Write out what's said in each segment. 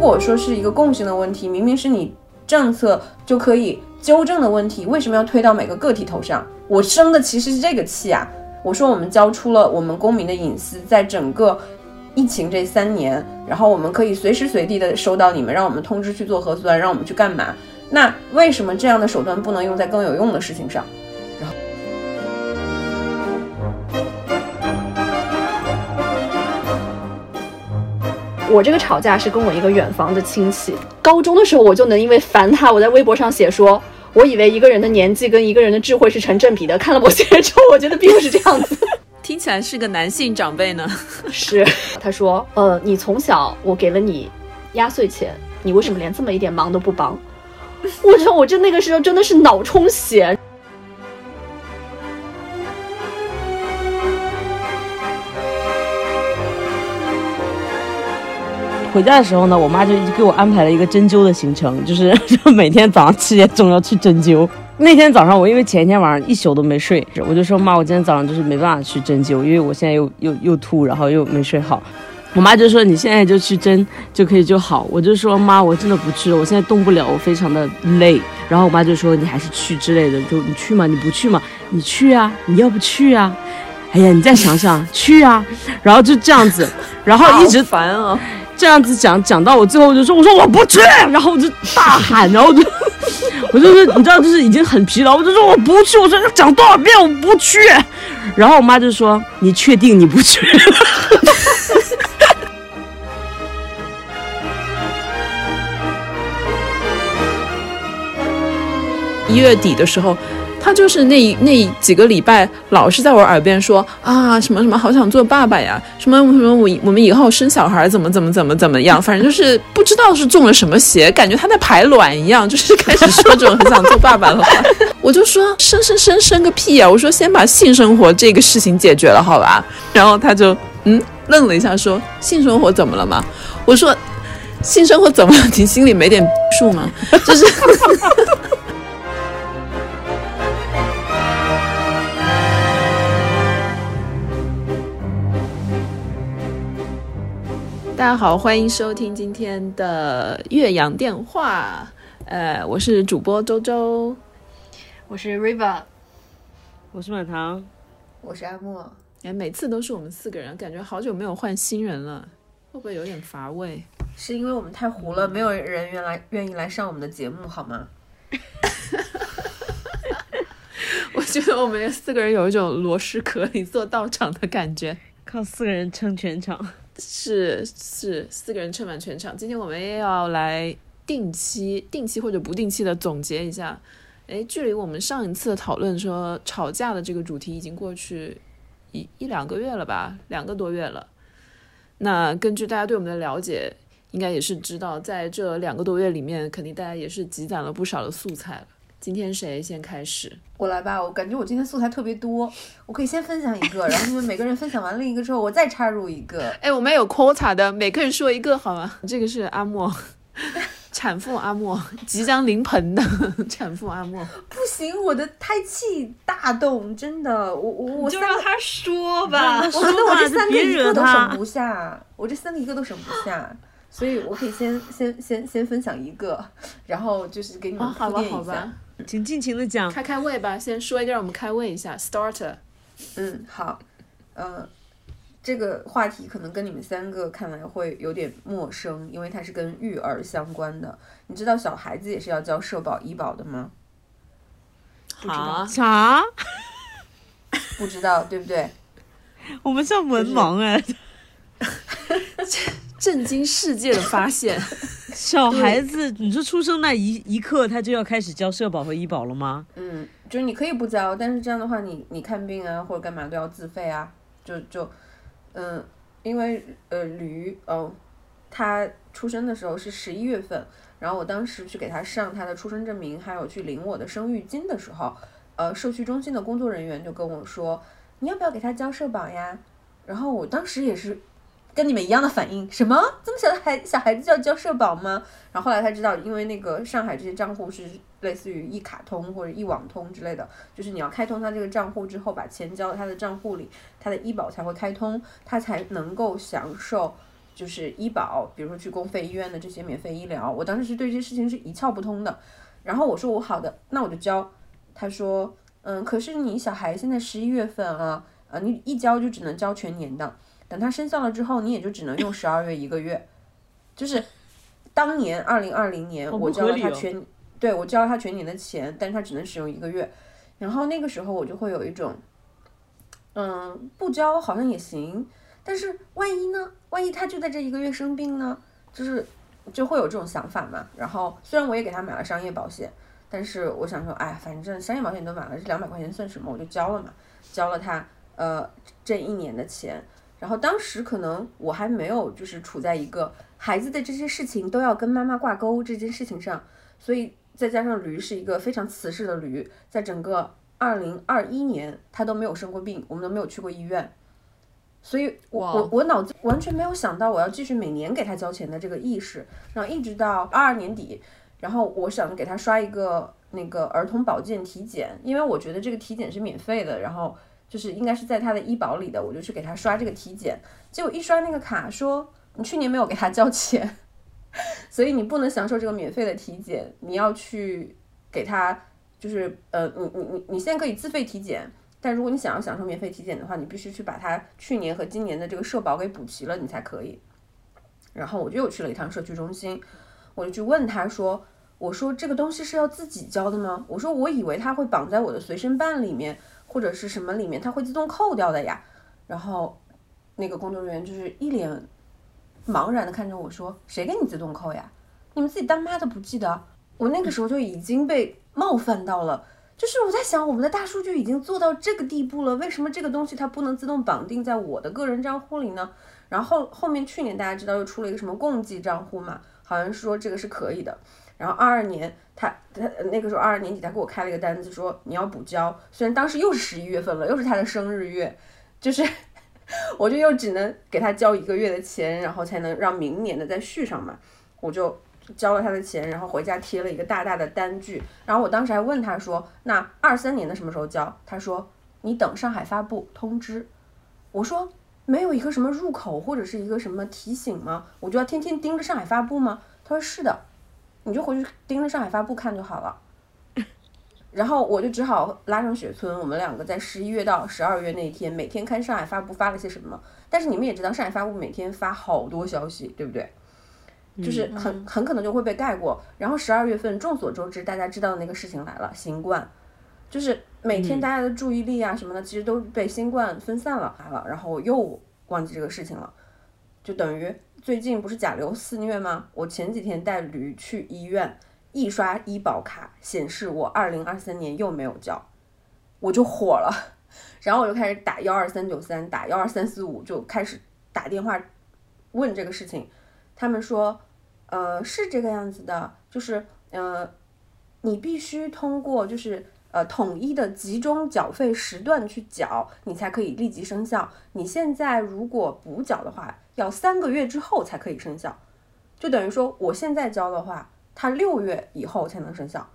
如果说是一个共性的问题，明明是你政策就可以纠正的问题，为什么要推到每个个体头上？我生的其实是这个气啊！我说我们交出了我们公民的隐私，在整个疫情这三年，然后我们可以随时随地的收到你们让我们通知去做核酸，让我们去干嘛？那为什么这样的手段不能用在更有用的事情上？我这个吵架是跟我一个远房的亲戚。高中的时候，我就能因为烦他，我在微博上写说，我以为一个人的年纪跟一个人的智慧是成正比的。看了某些人之后，我觉得并不是这样子。听起来是个男性长辈呢。是，他说，呃，你从小我给了你压岁钱，你为什么连这么一点忙都不帮？我说，我真那个时候真的是脑充血。回家的时候呢，我妈就给我安排了一个针灸的行程，就是就 每天早上七点钟要去针灸。那天早上我因为前一天晚上一宿都没睡，我就说妈，我今天早上就是没办法去针灸，因为我现在又又又吐，然后又没睡好。我妈就说你现在就去针就可以就好。我就说妈，我真的不去了，我现在动不了，我非常的累。然后我妈就说你还是去之类的，就你去嘛，你不去嘛，你去啊，你要不去啊？哎呀，你再想想，去啊。然后就这样子，然后一直烦啊。这样子讲讲到我最后就说我说我不去，然后我就大喊，然后就 我就是你知道就是已经很疲劳，我就说我不去，我说要讲多少遍我不去，然后我妈就说你确定你不去？一月底的时候。他就是那那几个礼拜，老是在我耳边说啊什么什么，好想做爸爸呀，什么什么我我们以后生小孩怎么怎么怎么怎么样，反正就是不知道是中了什么邪，感觉他在排卵一样，就是开始说这种很想做爸爸的话。我就说生生生生个屁呀！我说先把性生活这个事情解决了，好吧？然后他就嗯愣了一下，说性生活怎么了嘛？我说性生活怎么了？你心里没点数吗？就是。大家好，欢迎收听今天的岳阳电话。呃，我是主播周周，我是 River，我是满堂，我是阿莫。哎，每次都是我们四个人，感觉好久没有换新人了，会不会有点乏味？是因为我们太糊了，没有人原来愿意来上我们的节目，好吗？我觉得我们四个人有一种螺蛳壳里做道场的感觉，靠四个人撑全场。是是四个人撑满全场。今天我们也要来定期、定期或者不定期的总结一下。哎，距离我们上一次讨论说吵架的这个主题已经过去一一两个月了吧，两个多月了。那根据大家对我们的了解，应该也是知道，在这两个多月里面，肯定大家也是积攒了不少的素材了。今天谁先开始？我来吧，我感觉我今天素材特别多，我可以先分享一个，然后你们每个人分享完另一个之后，我再插入一个。哎，我们有 quota 的，每个人说一个好吗？这个是阿莫，产妇阿莫，即将临盆的 产妇阿莫。不行，我的胎气大动，真的，我我我就让他说吧，我觉得我这三个一个都省不下，我这三个一个都省不下。所以我可以先先先先分享一个，然后就是给你们铺垫一下，请尽情的讲，开开胃吧，先说一个让我们开胃一下，starter。嗯，好，呃，这个话题可能跟你们三个看来会有点陌生，因为它是跟育儿相关的。你知道小孩子也是要交社保医保的吗？好，啥？不知道 对不对？我们像文盲哎。震惊世界的发现！小孩子，你说出生那一一刻，他就要开始交社保和医保了吗？嗯，就是你可以不交，但是这样的话，你你看病啊或者干嘛都要自费啊。就就，嗯，因为呃驴哦，他出生的时候是十一月份，然后我当时去给他上他的出生证明，还有去领我的生育金的时候，呃，社区中心的工作人员就跟我说，你要不要给他交社保呀？然后我当时也是。跟你们一样的反应，什么这么小的孩小孩子就要交社保吗？然后后来才知道，因为那个上海这些账户是类似于一卡通或者一网通之类的，就是你要开通他这个账户之后，把钱交到他的账户里，他的医保才会开通，他才能够享受就是医保，比如说去公费医院的这些免费医疗，我当时是对这些事情是一窍不通的。然后我说我好的，那我就交。他说，嗯，可是你小孩现在十一月份啊，呃，你一交就只能交全年的，等它生效了之后，你也就只能用十二月一个月。就是当年二零二零年，我交了他全，对我交了他全年的钱，但是他只能使用一个月。然后那个时候我就会有一种，嗯，不交好像也行，但是万一呢？万一他就在这一个月生病呢？就是就会有这种想法嘛。然后虽然我也给他买了商业保险，但是我想说，哎，反正商业保险都买了，这两百块钱算什么？我就交了嘛，交了他呃这一年的钱。然后当时可能我还没有就是处在一个孩子的这些事情都要跟妈妈挂钩这件事情上，所以再加上驴是一个非常瓷实的驴，在整个二零二一年他都没有生过病，我们都没有去过医院，所以我哇我我脑子完全没有想到我要继续每年给他交钱的这个意识，然后一直到二二年底，然后我想给他刷一个那个儿童保健体检，因为我觉得这个体检是免费的，然后就是应该是在他的医保里的，我就去给他刷这个体检，结果一刷那个卡说你去年没有给他交钱，所以你不能享受这个免费的体检，你要去给他就是呃你你你你现在可以自费体检。但如果你想要享受免费体检的话，你必须去把他去年和今年的这个社保给补齐了，你才可以。然后我就又去了一趟社区中心，我就去问他说：“我说这个东西是要自己交的吗？我说我以为他会绑在我的随身办里面或者是什么里面，它会自动扣掉的呀。”然后那个工作人员就是一脸茫然的看着我说：“谁给你自动扣呀？你们自己当妈的不记得？”我那个时候就已经被冒犯到了。就是我在想，我们的大数据已经做到这个地步了，为什么这个东西它不能自动绑定在我的个人账户里呢？然后后面去年大家知道又出了一个什么共济账户嘛，好像是说这个是可以的。然后二二年他他那个时候二二年底他给我开了一个单子说你要补交，虽然当时又是十一月份了，又是他的生日月，就是 我就又只能给他交一个月的钱，然后才能让明年的再续上嘛，我就。交了他的钱，然后回家贴了一个大大的单据，然后我当时还问他说：“那二三年的什么时候交？”他说：“你等上海发布通知。”我说：“没有一个什么入口或者是一个什么提醒吗？我就要天天盯着上海发布吗？”他说：“是的，你就回去盯着上海发布看就好了。”然后我就只好拉上雪村，我们两个在十一月到十二月那一天，每天看上海发布发了些什么。但是你们也知道，上海发布每天发好多消息，对不对？就是很很可能就会被盖过。然后十二月份，众所周知，大家知道的那个事情来了，新冠，就是每天大家的注意力啊什么的，其实都被新冠分散了，来了，然后又忘记这个事情了，就等于最近不是甲流肆虐吗？我前几天带驴去医院，一刷医保卡显示我二零二三年又没有交，我就火了，然后我就开始打幺二三九三，打幺二三四五，就开始打电话问这个事情。他们说，呃，是这个样子的，就是呃，你必须通过就是呃统一的集中缴费时段去缴，你才可以立即生效。你现在如果补缴的话，要三个月之后才可以生效，就等于说我现在交的话，它六月以后才能生效。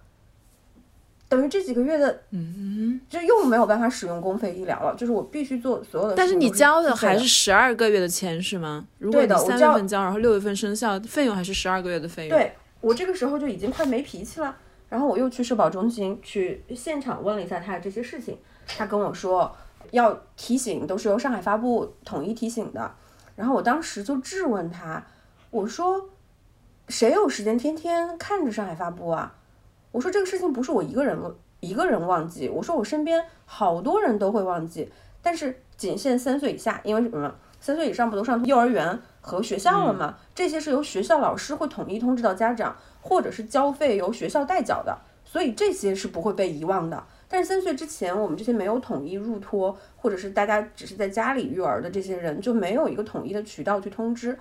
等于这几个月的，嗯，就又没有办法使用公费医疗了，就是我必须做所有的但是你交的的还是十二个月的钱是吗？如果对你三的我交月份交，然后六月份生效，费用还是十二个月的费用。对我这个时候就已经快没脾气了，然后我又去社保中心去现场问了一下他的这些事情，他跟我说要提醒都是由上海发布统一提醒的，然后我当时就质问他，我说谁有时间天天看着上海发布啊？我说这个事情不是我一个人一个人忘记，我说我身边好多人都会忘记，但是仅限三岁以下，因为什么？三岁以上不都上幼儿园和学校了吗？这些是由学校老师会统一通知到家长，或者是交费由学校代缴的，所以这些是不会被遗忘的。但是三岁之前，我们这些没有统一入托，或者是大家只是在家里育儿的这些人，就没有一个统一的渠道去通知。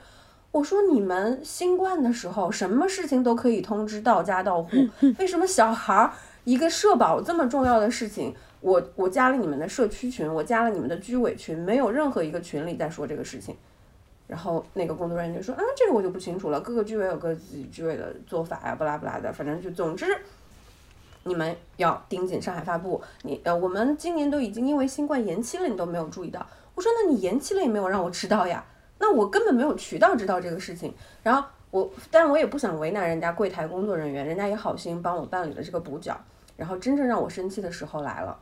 我说你们新冠的时候，什么事情都可以通知到家到户，为什么小孩儿一个社保这么重要的事情，我我加了你们的社区群，我加了你们的居委群，没有任何一个群里在说这个事情。然后那个工作人员就说，啊，这个我就不清楚了，各个居委有各自己居委的做法呀，不拉不拉的，反正就总之。你们要盯紧上海发布，你呃，我们今年都已经因为新冠延期了，你都没有注意到。我说那你延期了也没有让我知道呀，那我根本没有渠道知道这个事情。然后我，但我也不想为难人家柜台工作人员，人家也好心帮我办理了这个补缴。然后真正让我生气的时候来了，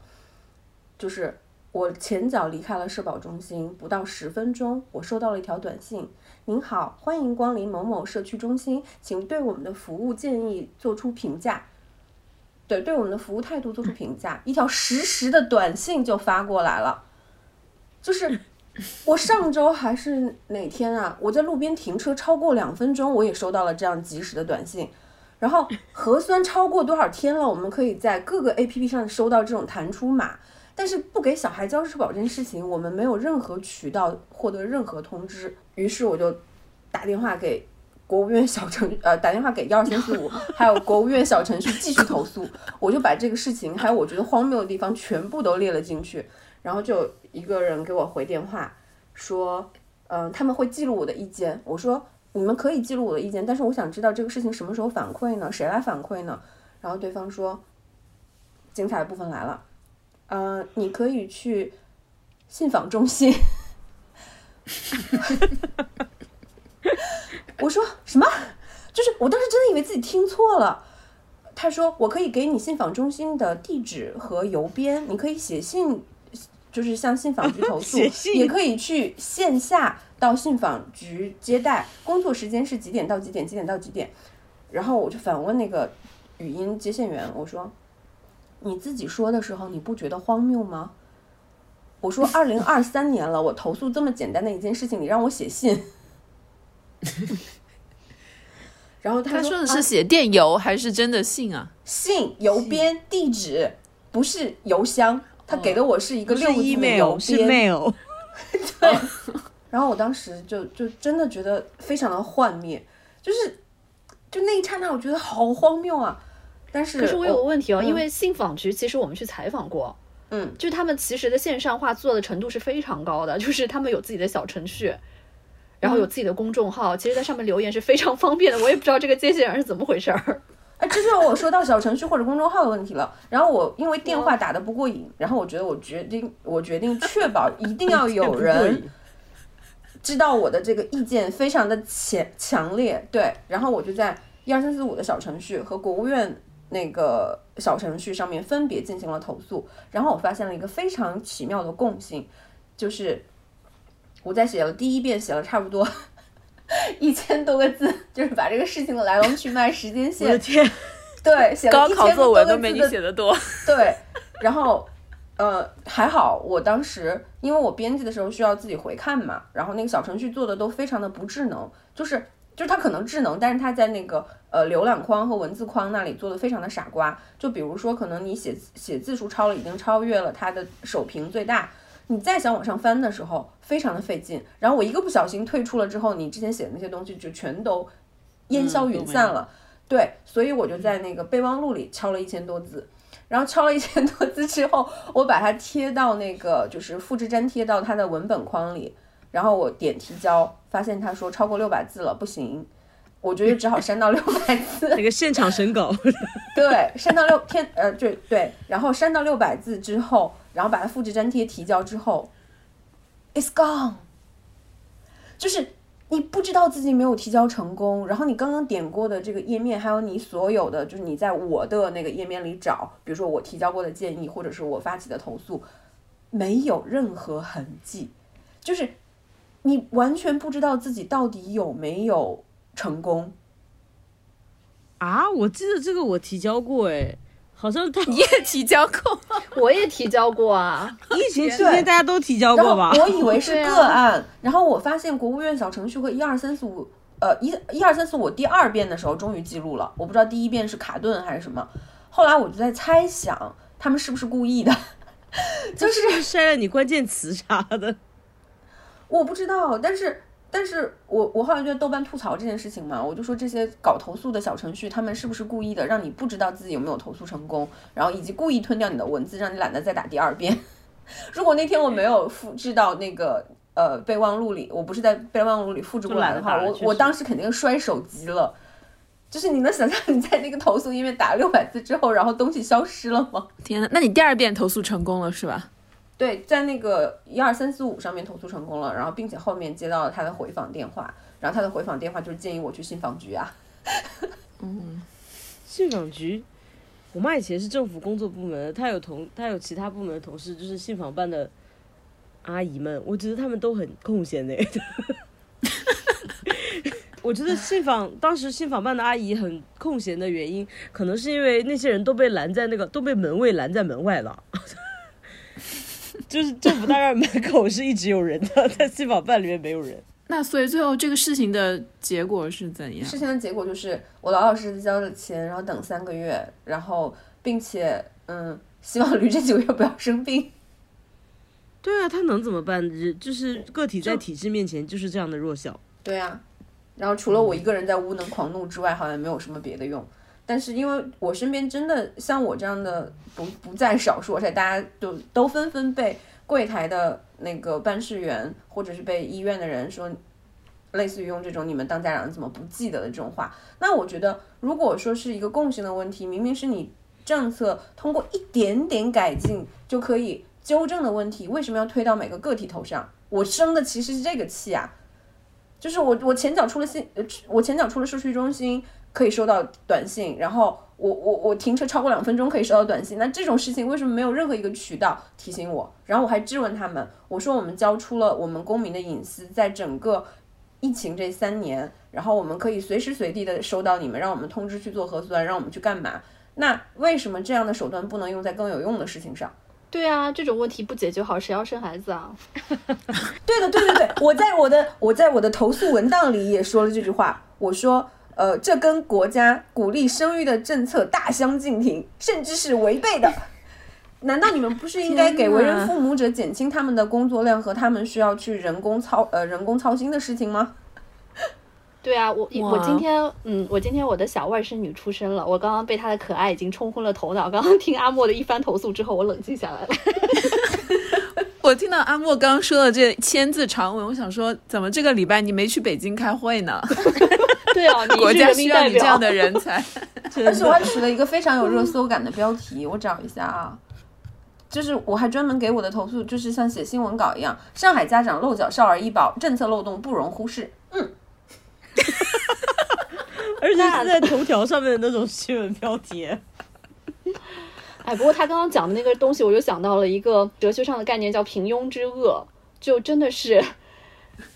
就是我前脚离开了社保中心，不到十分钟，我收到了一条短信：“您好，欢迎光临某某社区中心，请对我们的服务建议做出评价。”对，对我们的服务态度做出评价。一条实时的短信就发过来了，就是 我上周还是哪天啊？我在路边停车超过两分钟，我也收到了这样及时的短信。然后核酸超过多少天了，我们可以在各个 A P P 上收到这种弹出码，但是不给小孩交社保这件事情，我们没有任何渠道获得任何通知。于是我就打电话给国务院小程呃打电话给幺二三四五，还有国务院小程序继续投诉。我就把这个事情还有我觉得荒谬的地方全部都列了进去，然后就一个人给我回电话说，嗯，他们会记录我的意见。我说。你们可以记录我的意见，但是我想知道这个事情什么时候反馈呢？谁来反馈呢？然后对方说，精彩的部分来了，嗯，你可以去信访中心。我说什么？就是我当时真的以为自己听错了。他说我可以给你信访中心的地址和邮编，你可以写信，就是向信访局投诉，也可以去线下。到信访局接待，工作时间是几点到几点？几点到几点？然后我就反问那个语音接线员，我说：“你自己说的时候，你不觉得荒谬吗？”我说：“二零二三年了，我投诉这么简单的一件事情，你让我写信。”然后他说的是写电邮还是真的信啊？信邮编地址不是邮箱，他给的我是一个六个字的邮编。是 mail。对。然后我当时就就真的觉得非常的幻灭，就是就那一刹那，我觉得好荒谬啊！但是可是我有个问题哦，因为信访局其实我们去采访过，嗯，就他们其实的线上化做的程度是非常高的，就是他们有自己的小程序，然后有自己的公众号，其实在上面留言是非常方便的。我也不知道这个接线员是怎么回事儿。哎，这就我说到小程序或者公众号的问题了。然后我因为电话打的不过瘾，然后我觉得我决定我决定确保 一定要有人。知道我的这个意见非常的强强烈，对，然后我就在一二三四五的小程序和国务院那个小程序上面分别进行了投诉，然后我发现了一个非常奇妙的共性，就是我在写了第一遍，写了差不多 一千多个字，就是把这个事情的来龙去脉、时间线，对，写了一千多个字的多，对，然后。呃，还好，我当时因为我编辑的时候需要自己回看嘛，然后那个小程序做的都非常的不智能，就是就是它可能智能，但是它在那个呃浏览框和文字框那里做的非常的傻瓜。就比如说，可能你写写字数超了，已经超越了它的首屏最大，你再想往上翻的时候，非常的费劲。然后我一个不小心退出了之后，你之前写的那些东西就全都烟消云散了。对，所以我就在那个备忘录里敲了一千多字。然后敲了一千多字之后，我把它贴到那个就是复制粘贴到它的文本框里，然后我点提交，发现他说超过六百字了，不行，我觉得只好删到六百字。那个现场审稿。对，删到六天呃，对对，然后删到六百字之后，然后把它复制粘贴提交之后，it's gone，就是。你不知道自己没有提交成功，然后你刚刚点过的这个页面，还有你所有的，就是你在我的那个页面里找，比如说我提交过的建议，或者是我发起的投诉，没有任何痕迹，就是你完全不知道自己到底有没有成功。啊，我记得这个我提交过，哎。好像 你也提交过，我也提交过啊。疫情期间大家都提交过吧？我以为是个案，然后我发现国务院小程序和一二三四五，呃，一一二三四五第二遍的时候终于记录了。我不知道第一遍是卡顿还是什么。后来我就在猜想，他们是不是故意的？就是筛了你关键词啥的。我不知道，但是。但是我我后来就在豆瓣吐槽这件事情嘛，我就说这些搞投诉的小程序，他们是不是故意的，让你不知道自己有没有投诉成功，然后以及故意吞掉你的文字，让你懒得再打第二遍。如果那天我没有复制到那个呃备忘录里，我不是在备忘录里复制过来的话，我我当时肯定摔手机了。就是你能想象你在那个投诉页面打了六百字之后，然后东西消失了吗？天呐，那你第二遍投诉成功了是吧？对，在那个一二三四五上面投诉成功了，然后并且后面接到了他的回访电话，然后他的回访电话就是建议我去信访局啊。嗯信访局，我妈以前是政府工作部门的，她有同她有其他部门的同事，就是信访办的阿姨们，我觉得他们都很空闲的。我觉得信访当时信访办的阿姨很空闲的原因，可能是因为那些人都被拦在那个都被门卫拦在门外了，就是政府大院门口是一直有人的，在信访办里面没有人。那所以最后这个事情的结果是怎样？事情的结果就是我老老实实交了钱，然后等三个月，然后并且嗯，希望驴这几个月不要生病。对啊，他能怎么办？人就是个体在体制面前就是这样的弱小。对啊，然后除了我一个人在无能狂怒之外，好像没有什么别的用。但是因为我身边真的像我这样的不不在少数，而且大家都都纷纷被柜台的那个办事员或者是被医院的人说，类似于用这种“你们当家长怎么不记得”的这种话。那我觉得，如果说是一个共性的问题，明明是你政策通过一点点改进就可以纠正的问题，为什么要推到每个个体头上？我生的其实是这个气啊！就是我我前脚出了信，呃，我前脚出了社区中心可以收到短信，然后我我我停车超过两分钟可以收到短信，那这种事情为什么没有任何一个渠道提醒我？然后我还质问他们，我说我们交出了我们公民的隐私，在整个疫情这三年，然后我们可以随时随地的收到你们让我们通知去做核酸，让我们去干嘛？那为什么这样的手段不能用在更有用的事情上？对啊，这种问题不解决好，谁要生孩子啊？对的，对对对，我在我的我在我的投诉文档里也说了这句话，我说，呃，这跟国家鼓励生育的政策大相径庭，甚至是违背的。难道你们不是应该给为人父母者减轻他们的工作量和他们需要去人工操呃人工操心的事情吗？对啊，我我今天嗯，我今天我的小外甥女出生了，我刚刚被她的可爱已经冲昏了头脑。刚刚听阿莫的一番投诉之后，我冷静下来了。我听到阿莫刚刚说的这千字长文，我想说，怎么这个礼拜你没去北京开会呢？对啊，你国家需要你这样的人才。而且我还取了一个非常有热搜感的标题，我找一下啊，就是我还专门给我的投诉，就是像写新闻稿一样，上海家长漏缴少儿医保政策漏洞不容忽视。嗯，而且是在头条上面的那种新闻标题。哎，不过他刚刚讲的那个东西，我就想到了一个哲学上的概念，叫平庸之恶，就真的是，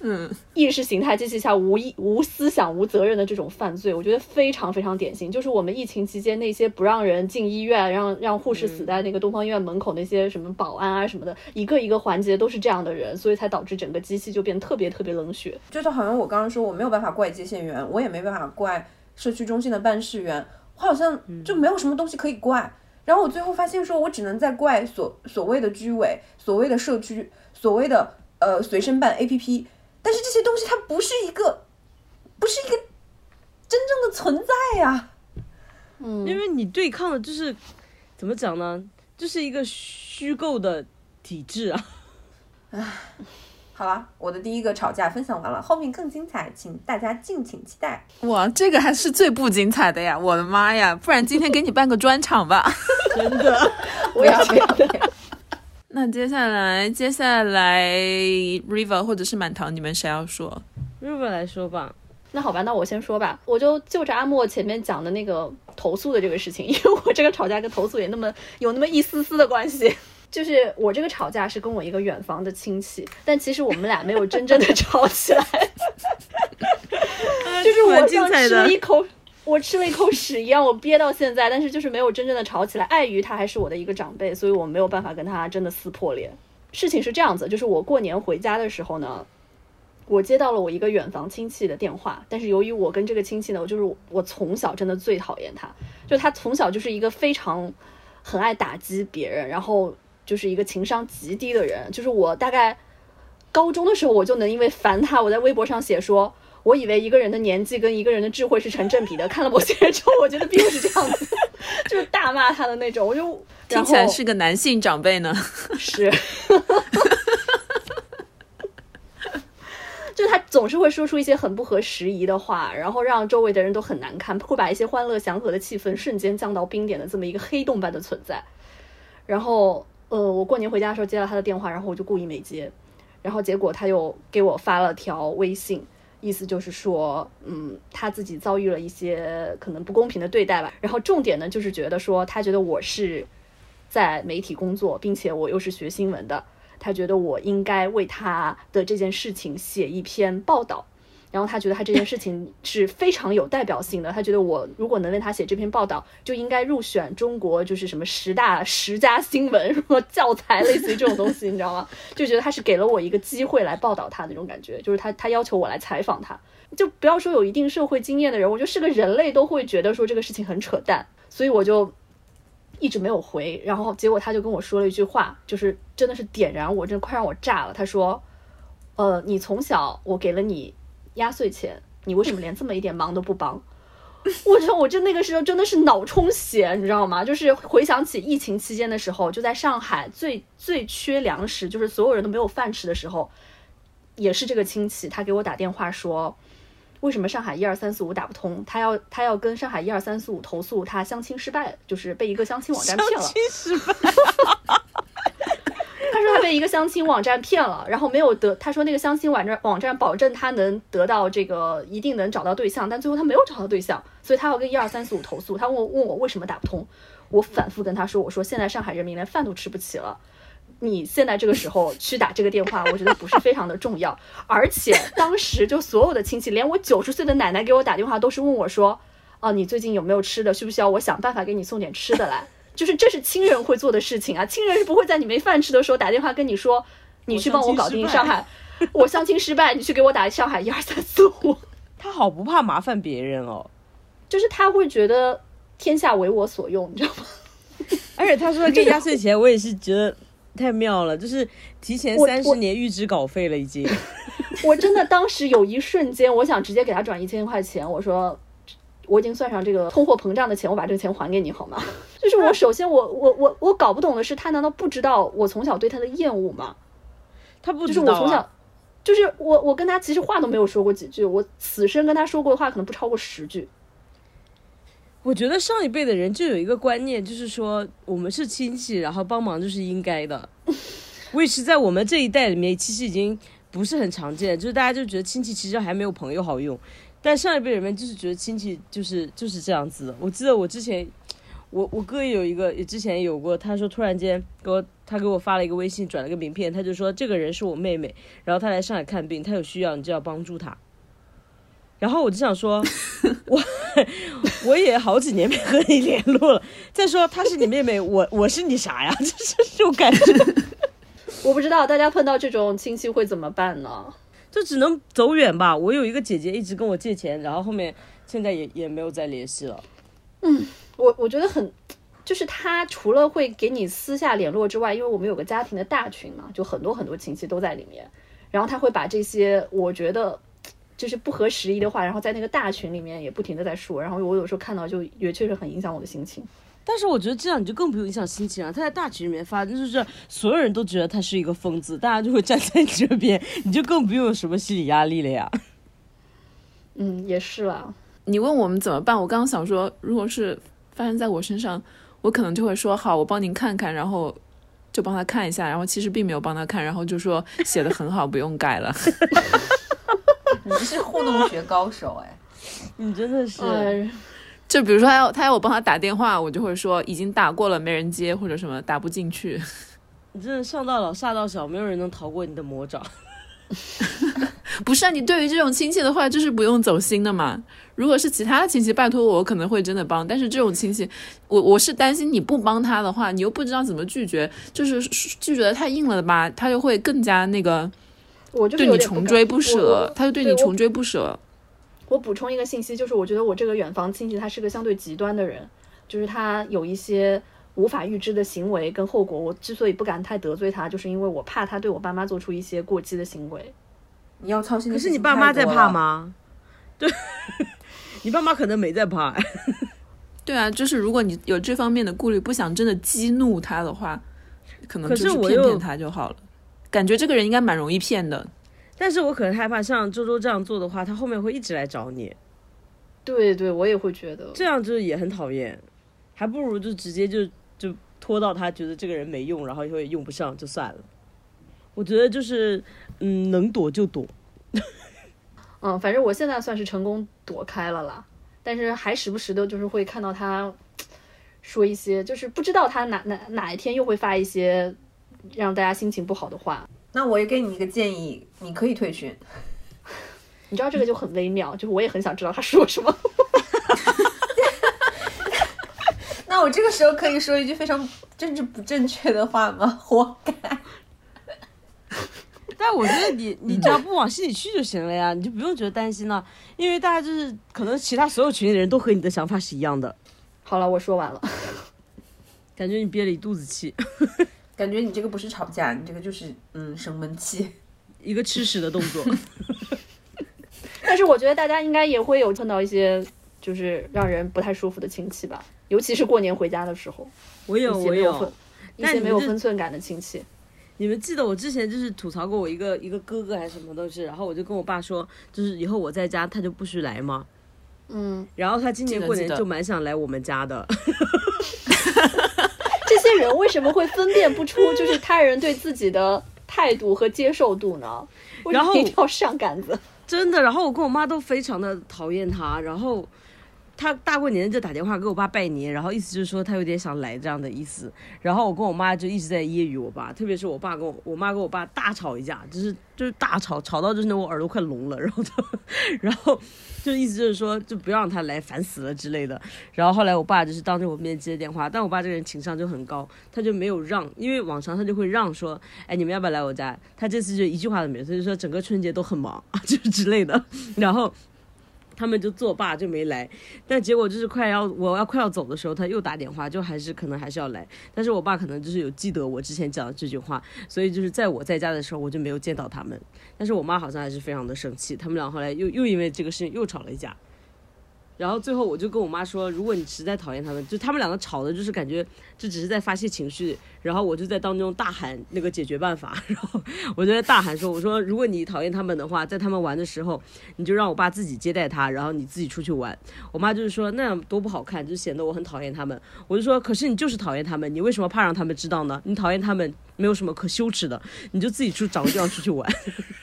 嗯，意识形态机器下无意无思想、无责任的这种犯罪，我觉得非常非常典型。就是我们疫情期间那些不让人进医院，让让护士死在那个东方医院门口那些什么保安啊什么的，一个一个环节都是这样的人，所以才导致整个机器就变得特别特别冷血。就是好像我刚刚说我没有办法怪接线员，我也没办法怪社区中心的办事员，我好像就没有什么东西可以怪。然后我最后发现，说我只能在怪所所谓的居委、所谓的社区、所谓的呃随身办 APP，但是这些东西它不是一个，不是一个真正的存在呀、嗯，因为你对抗的就是怎么讲呢？就是一个虚构的体制啊。唉好了，我的第一个吵架分享完了，后面更精彩，请大家敬请期待。哇，这个还是最不精彩的呀！我的妈呀，不然今天给你办个专场吧。真的，不要不要不要！那接下来，接下来 River 或者是满堂，你们谁要说？River 来说吧，那好吧，那我先说吧，我就就着阿莫前面讲的那个投诉的这个事情，因为我这个吵架跟投诉也那么有那么一丝丝的关系。就是我这个吵架是跟我一个远房的亲戚，但其实我们俩没有真正的吵起来，就是我蛮精像吃彩的了一口。我吃了一口屎一样，我憋到现在，但是就是没有真正的吵起来。碍于他还是我的一个长辈，所以我没有办法跟他真的撕破脸。事情是这样子，就是我过年回家的时候呢，我接到了我一个远房亲戚的电话，但是由于我跟这个亲戚呢，我就是我从小真的最讨厌他，就他从小就是一个非常很爱打击别人，然后就是一个情商极低的人。就是我大概高中的时候，我就能因为烦他，我在微博上写说。我以为一个人的年纪跟一个人的智慧是成正比的，看了某些人之后，我觉得并不是这样子，就是大骂他的那种。我就 听起来是个男性长辈呢。是，就他总是会说出一些很不合时宜的话，然后让周围的人都很难堪，会把一些欢乐祥和的气氛瞬间降到冰点的这么一个黑洞般的存在。然后呃，我过年回家的时候接到他的电话，然后我就故意没接，然后结果他又给我发了条微信，意思就是说，嗯，他自己遭遇了一些可能不公平的对待吧。然后重点呢，就是觉得说，他觉得我是在媒体工作，并且我又是学新闻的，他觉得我应该为他的这件事情写一篇报道。然后他觉得他这件事情是非常有代表性的，他觉得我如果能为他写这篇报道，就应该入选中国就是什么十大十佳新闻什么教材，类似于这种东西，你知道吗？就觉得他是给了我一个机会来报道他那种感觉，就是他他要求我来采访他，就不要说有一定社会经验的人，我觉得是个人类都会觉得说这个事情很扯淡，所以我就一直没有回。然后结果他就跟我说了一句话，就是真的是点燃我，真的快让我炸了。他说：“呃，你从小我给了你。”压岁钱，你为什么连这么一点忙都不帮？我觉得我就那个时候真的是脑充血，你知道吗？就是回想起疫情期间的时候，就在上海最最缺粮食，就是所有人都没有饭吃的时候，也是这个亲戚他给我打电话说，为什么上海一二三四五打不通？他要他要跟上海一二三四五投诉他相亲失败，就是被一个相亲网 站骗了。相亲失败。他说他被一个相亲网站骗了，然后没有得。他说那个相亲网站网站保证他能得到这个，一定能找到对象，但最后他没有找到对象，所以他要跟一二三四五投诉。他问问我为什么打不通，我反复跟他说，我说现在上海人民连饭都吃不起了，你现在这个时候去打这个电话，我觉得不是非常的重要。而且当时就所有的亲戚，连我九十岁的奶奶给我打电话都是问我说，哦，你最近有没有吃的？需不需要我想办法给你送点吃的来？就是这是亲人会做的事情啊，亲人是不会在你没饭吃的时候打电话跟你说，你去帮我搞定上海，我相亲失败，你去给我打上海一二三四五。他好不怕麻烦别人哦，就是他会觉得天下为我所用，你知道吗？而且他说这压岁钱，我也是觉得太妙了，就是提前三十年预支稿费了已经。我真的当时有一瞬间，我想直接给他转一千块钱，我说。我已经算上这个通货膨胀的钱，我把这个钱还给你好吗？就是我首先我我我我搞不懂的是，他难道不知道我从小对他的厌恶吗？他不就是我从小，就是我我跟他其实话都没有说过几句，我此生跟他说过的话可能不超过十句。我觉得上一辈的人就有一个观念，就是说我们是亲戚，然后帮忙就是应该的。我也是在我们这一代里面，其实已经不是很常见，就是大家就觉得亲戚其实还没有朋友好用。但上一辈人们就是觉得亲戚就是就是这样子的。我记得我之前，我我哥也有一个，也之前有过。他说突然间给我，他给我发了一个微信，转了个名片，他就说这个人是我妹妹，然后他来上海看病，他有需要你就要帮助他。然后我就想说，我我也好几年没和你联络了。再说她是你妹妹，我我是你啥呀？就是这种感觉。我不知道大家碰到这种亲戚会怎么办呢？就只能走远吧。我有一个姐姐一直跟我借钱，然后后面现在也也没有再联系了。嗯，我我觉得很，就是他除了会给你私下联络之外，因为我们有个家庭的大群嘛，就很多很多亲戚都在里面，然后他会把这些我觉得就是不合时宜的话，然后在那个大群里面也不停的在说，然后我有时候看到就也确实很影响我的心情。但是我觉得这样你就更不用影响心情了。他在大群里面发，就是所有人都觉得他是一个疯子，大家就会站在你这边，你就更不用有什么心理压力了呀。嗯，也是啦。你问我们怎么办？我刚刚想说，如果是发生在我身上，我可能就会说好，我帮您看看，然后就帮他看一下，然后其实并没有帮他看，然后就说写的很好，不用改了。你是互动学高手哎，你真的是。就比如说他要他要我帮他打电话，我就会说已经打过了，没人接或者什么打不进去。你真的上到老下到小，没有人能逃过你的魔爪。不是啊，你对于这种亲戚的话，就是不用走心的嘛。如果是其他的亲戚，拜托我，我可能会真的帮。但是这种亲戚，我我是担心你不帮他的话，你又不知道怎么拒绝，就是拒绝的太硬了吧，他就会更加那个，我就对你穷追不舍，他就对你穷追不舍。我补充一个信息，就是我觉得我这个远房亲戚他是个相对极端的人，就是他有一些无法预知的行为跟后果。我之所以不敢太得罪他，就是因为我怕他对我爸妈做出一些过激的行为。你要操心，可是你爸妈在怕吗？对，你爸妈可能没在怕。对啊，就是如果你有这方面的顾虑，不想真的激怒他的话，可能就是骗骗他就好了。感觉这个人应该蛮容易骗的。但是我可能害怕，像周周这样做的话，他后面会一直来找你。对对，我也会觉得这样就是也很讨厌，还不如就直接就就拖到他觉得这个人没用，然后以后也用不上就算了。我觉得就是，嗯，能躲就躲。嗯，反正我现在算是成功躲开了啦，但是还时不时的，就是会看到他说一些，就是不知道他哪哪哪一天又会发一些让大家心情不好的话。那我也给你一个建议，你可以退群。你知道这个就很微妙，就是我也很想知道他说什么。那我这个时候可以说一句非常政治不正确的话吗？活该。但我觉得你你只要不往心里去就行了呀，你就不用觉得担心了，因为大家就是可能其他所有群里的人都和你的想法是一样的，好了，我说完了。感觉你憋了一肚子气，感觉你这个不是吵架，你这个就是嗯生闷气。一个吃屎的动作。但是我觉得大家应该也会有碰到一些就是让人不太舒服的亲戚吧，尤其是过年回家的时候，我有我有，一些没有分寸感的亲戚。你们记得我之前就是吐槽过我一个一个哥哥还是什么东西，然后我就跟我爸说，就是以后我在家他就不许来吗？嗯，然后他今年过年就蛮想来我们家的，人为什么会分辨不出就是 他人对自己的态度和接受度呢？然后么一定要上杆子？真的。然后我跟我妈都非常的讨厌他，然后他大过年就打电话给我爸拜年，然后意思就是说他有点想来这样的意思。然后我跟我妈就一直在揶揄我爸，特别是我爸跟我我妈跟我爸大吵一架，就是就是大吵，吵到就是那我耳朵快聋了，然后就然后就意思就是说就不要让他来，烦死了之类的。然后后来我爸就是当着我面接电话，但我爸这个人情商就很高，他就没有让，因为往常他就会让说，哎，你们要不要来我家？他这次就一句话都没有，他就说整个春节都很忙，就是之类的。然后他们就作罢就没来，但结果就是快要我要快要走的时候，他又打电话，就还是可能还是要来。但是我爸可能就是有记得我之前讲的这句话，所以就是在我在家的时候，我就没有见到他们。但是我妈好像还是非常的生气，他们俩后来又又因为这个事情又吵了一架。然后最后我就跟我妈说，如果你实在讨厌他们，就他们两个吵的，就是感觉这只是在发泄情绪，然后我就在当中大喊那个解决办法，然后我就在大喊说，我说如果你讨厌他们的话，在他们玩的时候，你就让我爸自己接待他，然后你自己出去玩。我妈就是说那样多不好看，就显得我很讨厌他们。我就说，可是你就是讨厌他们，你为什么怕让他们知道呢？你讨厌他们没有什么可羞耻的，你就自己去找个地方出去玩。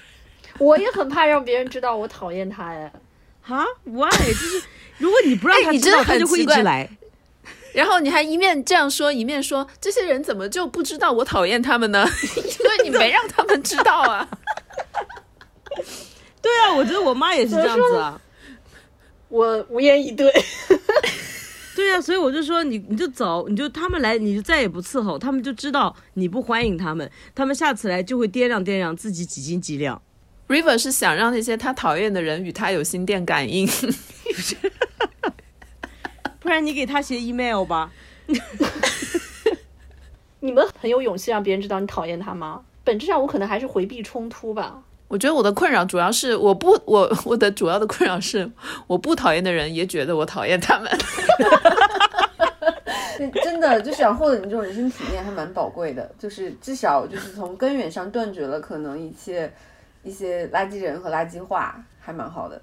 我也很怕让别人知道我讨厌他哎。哈，why？就是如果你不让哎他知道，你真的很他就会一直来。然后你还一面这样说，一面说这些人怎么就不知道我讨厌他们呢？因为你没让他们知道啊。对啊，我觉得我妈也是这样子啊。我无言以对。对啊、所以我就说你你就走，你就他们来你就再也不伺候，他们就知道你不欢迎他们，他们下次来就会掂量掂量自己几斤几两。River 是想让那些他讨厌的人与他有心电感应。不然你给他写 email 吧。你们很有勇气让别人知道你讨厌他吗？本质上我可能还是回避冲突吧。我觉得我的困扰主要是我不我我的主要的困扰是我不讨厌的人也觉得我讨厌他们。对，真的就想获得你这种人生体验还蛮宝贵的，就是至少就是从根源上断绝了可能一切一些垃圾人和垃圾话，还蛮好的。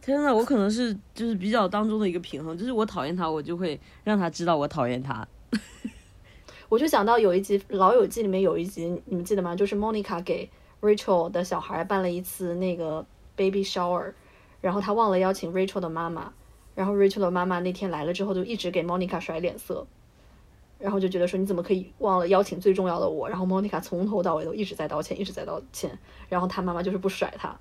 天呐，我可能是就是比较当中的一个平衡，就是我讨厌他，我就会让他知道我讨厌他。我就想到有一集《老友记》里面有一集，你们记得吗？就是 Monica 给 Rachel 的小孩办了一次那个 baby shower，然后他忘了邀请 Rachel 的妈妈，然后 Rachel 的妈妈那天来了之后就一直给 Monica 甩脸色，然后就觉得说你怎么可以忘了邀请最重要的我？然后莫妮卡从头到尾都一直在道歉，一直在道歉，然后他妈妈就是不甩他，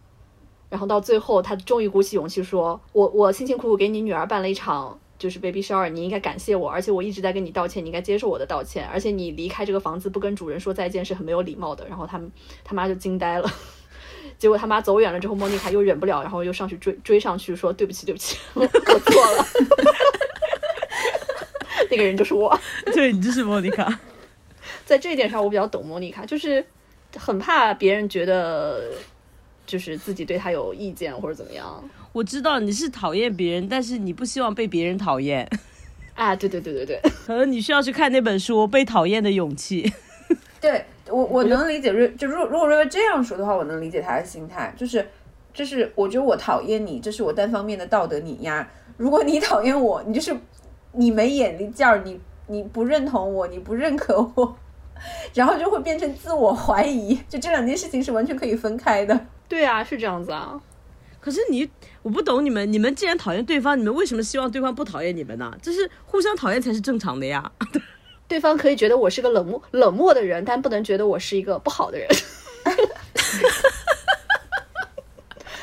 然后到最后他终于鼓起勇气说：“我我辛辛苦苦给你女儿办了一场。”就是 baby shower，你应该感谢我，而且我一直在跟你道歉，你应该接受我的道歉，而且你离开这个房子不跟主人说再见是很没有礼貌的。然后他们他妈就惊呆了，结果他妈走远了之后，莫妮卡又忍不了，然后又上去追追上去说对不起对不起，我错了，那个人就是我。对你就是莫妮卡。在这一点上，我比较懂莫妮卡，就是很怕别人觉得就是自己对他有意见或者怎么样。我知道你是讨厌别人，但是你不希望被别人讨厌。啊，对对对对对，可能你需要去看那本书《被讨厌的勇气》。对我我能理解瑞，就如如果瑞瑞这样说的话，我能理解他的心态，就是就是我觉得我讨厌你，这是我单方面的道德碾压。如果你讨厌我，你就是你没眼力劲儿，你你不认同我，你不认可我，然后就会变成自我怀疑。就这两件事情是完全可以分开的。对啊，是这样子啊。可是你，我不懂你们，你们既然讨厌对方，你们为什么希望对方不讨厌你们呢？这是互相讨厌才是正常的呀。对方可以觉得我是个冷漠冷漠的人，但不能觉得我是一个不好的人。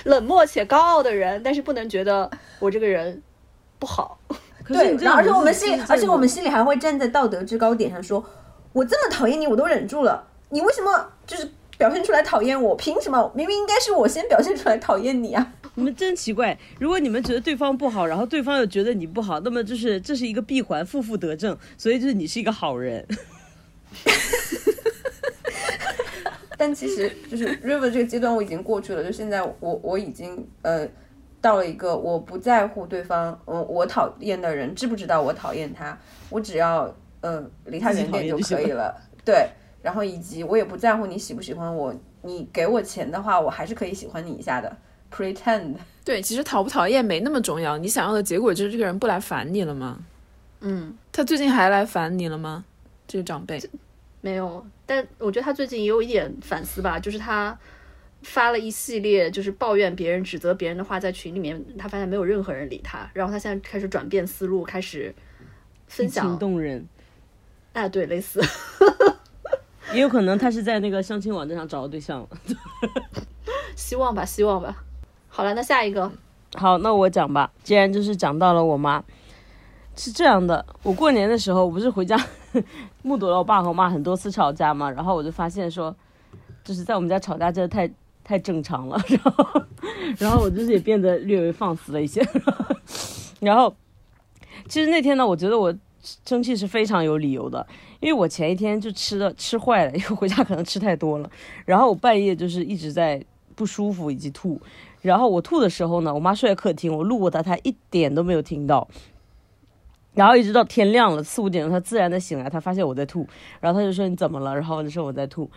冷漠且高傲的人，但是不能觉得我这个人不好。对，而且我们心心，而且我们心里还会站在道德制高点上说，我这么讨厌你，我都忍住了，你为什么就是表现出来讨厌我？凭什么？明明应该是我先表现出来讨厌你啊！你们真奇怪，如果你们觉得对方不好，然后对方又觉得你不好，那么就是这是一个闭环，负负得正，所以就是你是一个好人。但其实就是 River 这个阶段我已经过去了，就现在我我已经呃到了一个我不在乎对方，我，我讨厌的人知不知道我讨厌他，我只要嗯离他远点就可以了。对，然后以及我也不在乎你喜不喜欢我，你给我钱的话，我还是可以喜欢你一下的。Pretend。对，其实讨不讨厌没那么重要，你想要的结果就是这个人不来烦你了吗？嗯，他最近还来烦你了吗？这个长辈。没有，但我觉得他最近也有一点反思吧，就是他发了一系列就是抱怨别人、指责别人的话在群里面，他发现没有任何人理他，然后他现在开始转变思路，开始分享，动人。哎，对，类似，也有可能他是在那个相亲网站上找到对象了，希望吧，希望吧。好了，那下一个，好，那我讲吧，既然就是讲到了我妈。是这样的，我过年的时候不是回家，目睹了我爸和我妈很多次吵架嘛，然后我就发现说，就是在我们家吵架真的太太正常了，然后，然后我就是也变得略微放肆了一些，然后，其实那天呢，我觉得我生气是非常有理由的，因为我前一天就吃的吃坏了，因为回家可能吃太多了，然后我半夜就是一直在不舒服以及吐，然后我吐的时候呢，我妈睡在客厅，我路过她，她一点都没有听到。然后一直到天亮了四五点钟，他自然的醒来，他发现我在吐，然后他就说你怎么了？然后我就说我在吐。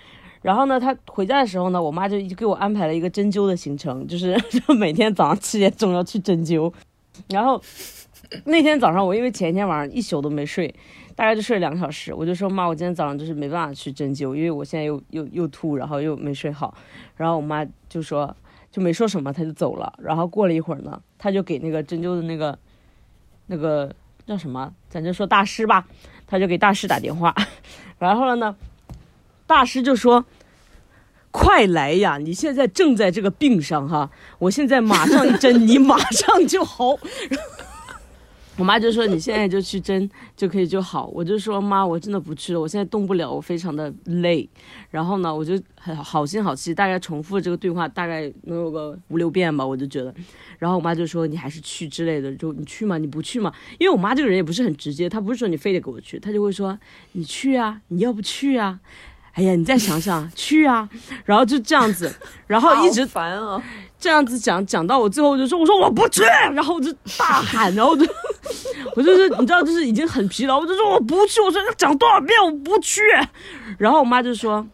然后呢，他回家的时候呢，我妈就给我安排了一个针灸的行程，就是就 每天早上七点钟要去针灸。然后那天早上我因为前一天晚上一宿都没睡，大概就睡了两个小时，我就说妈，我今天早上就是没办法去针灸，因为我现在又又又吐，然后又没睡好。然后我妈就说就没说什么，她就走了。然后过了一会儿呢，她就给那个针灸的那个那个。叫什么？咱就说大师吧，他就给大师打电话，然后了呢，大师就说：“快来呀，你现在正在这个病上哈，我现在马上一针，你马上就好。”我妈就说：“你现在就去针就可以就好。”我就说：“妈，我真的不去了，我现在动不了，我非常的累。”然后呢，我就很好心好气，大概重复这个对话，大概能有个五六遍吧，我就觉得。然后我妈就说：“你还是去之类的，就你去嘛？你不去嘛？”因为我妈这个人也不是很直接，她不是说你非得给我去，她就会说：“你去啊，你要不去啊？哎呀，你再想想，去啊。”然后就这样子，然后一直烦啊。这样子讲讲到我最后我就说我说我不去，然后我就大喊，然后我就 我就是你知道就是已经很疲劳，我就说我不去，我说讲多少遍我不去，然后我妈就说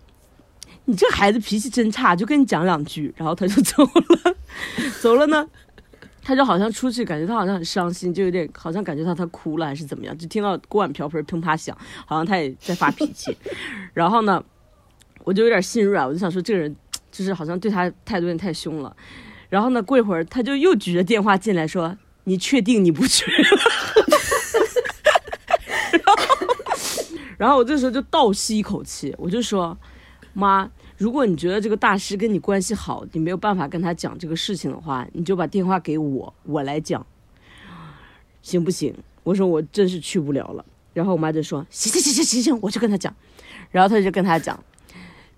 你这孩子脾气真差，就跟你讲两句，然后他就走了，走了呢，他就好像出去，感觉他好像很伤心，就有点好像感觉到他哭了还是怎么样，就听到锅碗瓢盆砰啪响，好像他也在发脾气，然后呢，我就有点心软，我就想说这个人。就是好像对他态度有点太凶了，然后呢，过一会儿他就又举着电话进来，说：“你确定你不去？” 然后，然后我这时候就倒吸一口气，我就说：“妈，如果你觉得这个大师跟你关系好，你没有办法跟他讲这个事情的话，你就把电话给我，我来讲，行不行？”我说：“我真是去不了了。”然后我妈就说：“行行行行行行，我去跟他讲。”然后他就跟他讲，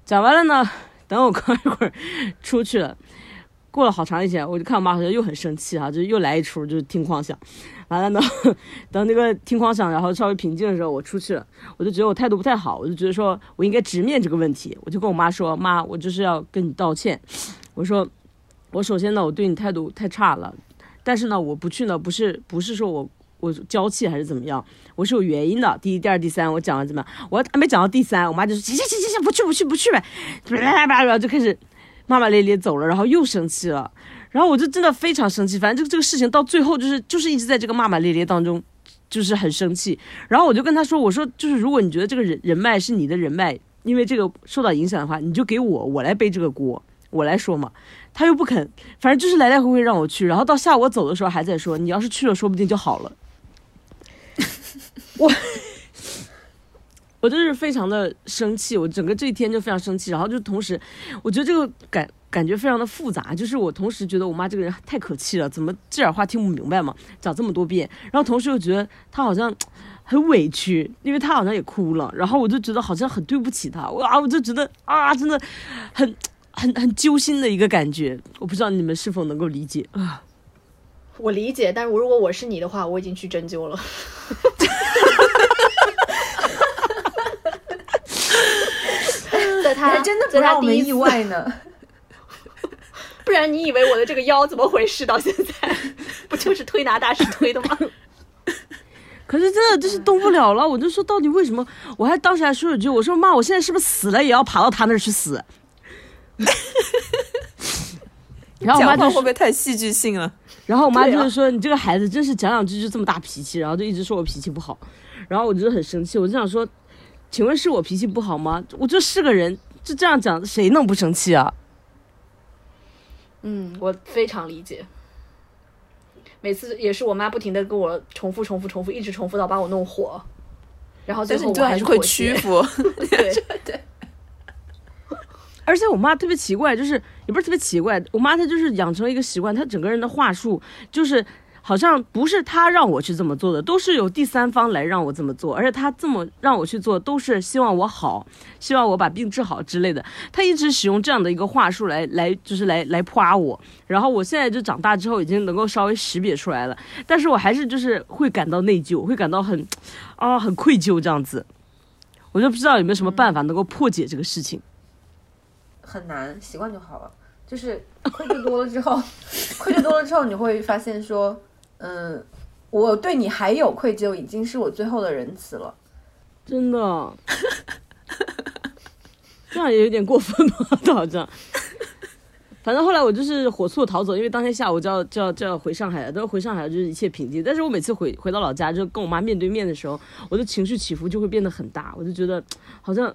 讲完了呢。等我过一会儿出去了，过了好长一天，我就看我妈好像又很生气哈，就又来一出，就是听哐响。完了呢，等那个听哐响，然后稍微平静的时候，我出去了，我就觉得我态度不太好，我就觉得说我应该直面这个问题。我就跟我妈说：“妈，我就是要跟你道歉。我说，我首先呢，我对你态度太差了，但是呢，我不去呢，不是不是说我。”我娇气还是怎么样？我是有原因的。第一、第二、第三，我讲了怎么样？我还没讲到第三，我妈就说：行行行行行，不去不去不去呗！然后就开始骂骂咧咧走了，然后又生气了。然后我就真的非常生气。反正这个这个事情到最后就是就是一直在这个骂骂咧咧当中，就是很生气。然后我就跟他说：“我说就是如果你觉得这个人人脉是你的人脉，因为这个受到影响的话，你就给我，我来背这个锅，我来说嘛。”他又不肯，反正就是来来回回让我去。然后到下午我走的时候还在说：“你要是去了，说不定就好了。”我我就是非常的生气，我整个这一天就非常生气。然后就同时，我觉得这个感感觉非常的复杂，就是我同时觉得我妈这个人太可气了，怎么这点话听不明白嘛，讲这么多遍。然后同时又觉得她好像很委屈，因为她好像也哭了。然后我就觉得好像很对不起她，哇，我就觉得啊，真的很很很揪心的一个感觉。我不知道你们是否能够理解啊？我理解，但是我如果我是你的话，我已经去针灸了。在他还真的不让我们意外呢。不然你以为我的这个腰怎么回事？到现在 不就是推拿大师推的吗？可是真的就是动不了了，我就说到底为什么？我还当时还说了句，我说妈，我现在是不是死了也要爬到他那儿去死？然后我妈就会不会太戏剧性了？然后我妈就是说、你这个孩子真是讲两句就这么大脾气，然后就一直说我脾气不好，然后我就很生气，我就想说，请问是我脾气不好吗？我就是个人，就这样讲，谁能不生气啊？嗯，我非常理解。每次也是我妈不停的跟我重复、重复、重复，一直重复到把我弄火，然后最但是后我还是会屈。服。对，而且我妈特别奇怪，就是也不是特别奇怪，我妈她就是养成了一个习惯，她整个人的话术就是好像不是他让我去这么做的，都是有第三方来让我这么做，而且他这么让我去做，都是希望我好，希望我把病治好之类的。他一直使用这样的一个话术来来就是来来夸我，然后我现在就长大之后已经能够稍微识别出来了，但是我还是就是会感到内疚，会感到很啊很愧疚这样子。我就不知道有没有什么办法能够破解这个事情。很难，习惯就好了。就是愧疚多了之后，愧疚多了之后，你会发现说，嗯，我对你还有愧疚，已经是我最后的仁慈了。真的，这样也有点过分吧？好像。反正后来我就是火速逃走，因为当天下午就要就要就要回上海了，都回上海了就是一切平静。但是我每次回回到老家，就跟我妈面对面的时候，我的情绪起伏就会变得很大，我就觉得好像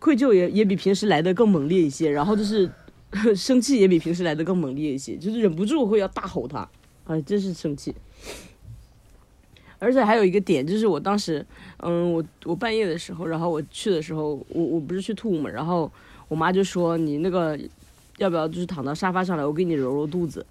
愧疚也也比平时来的更猛烈一些，然后就是 生气也比平时来的更猛烈一些，就是忍不住会要大吼他，哎，真是生气。而且还有一个点，就是我当时，嗯，我我半夜的时候，然后我去的时候，我我不是去吐嘛，然后我妈就说你那个要不要就是躺到沙发上来，我给你揉揉肚子，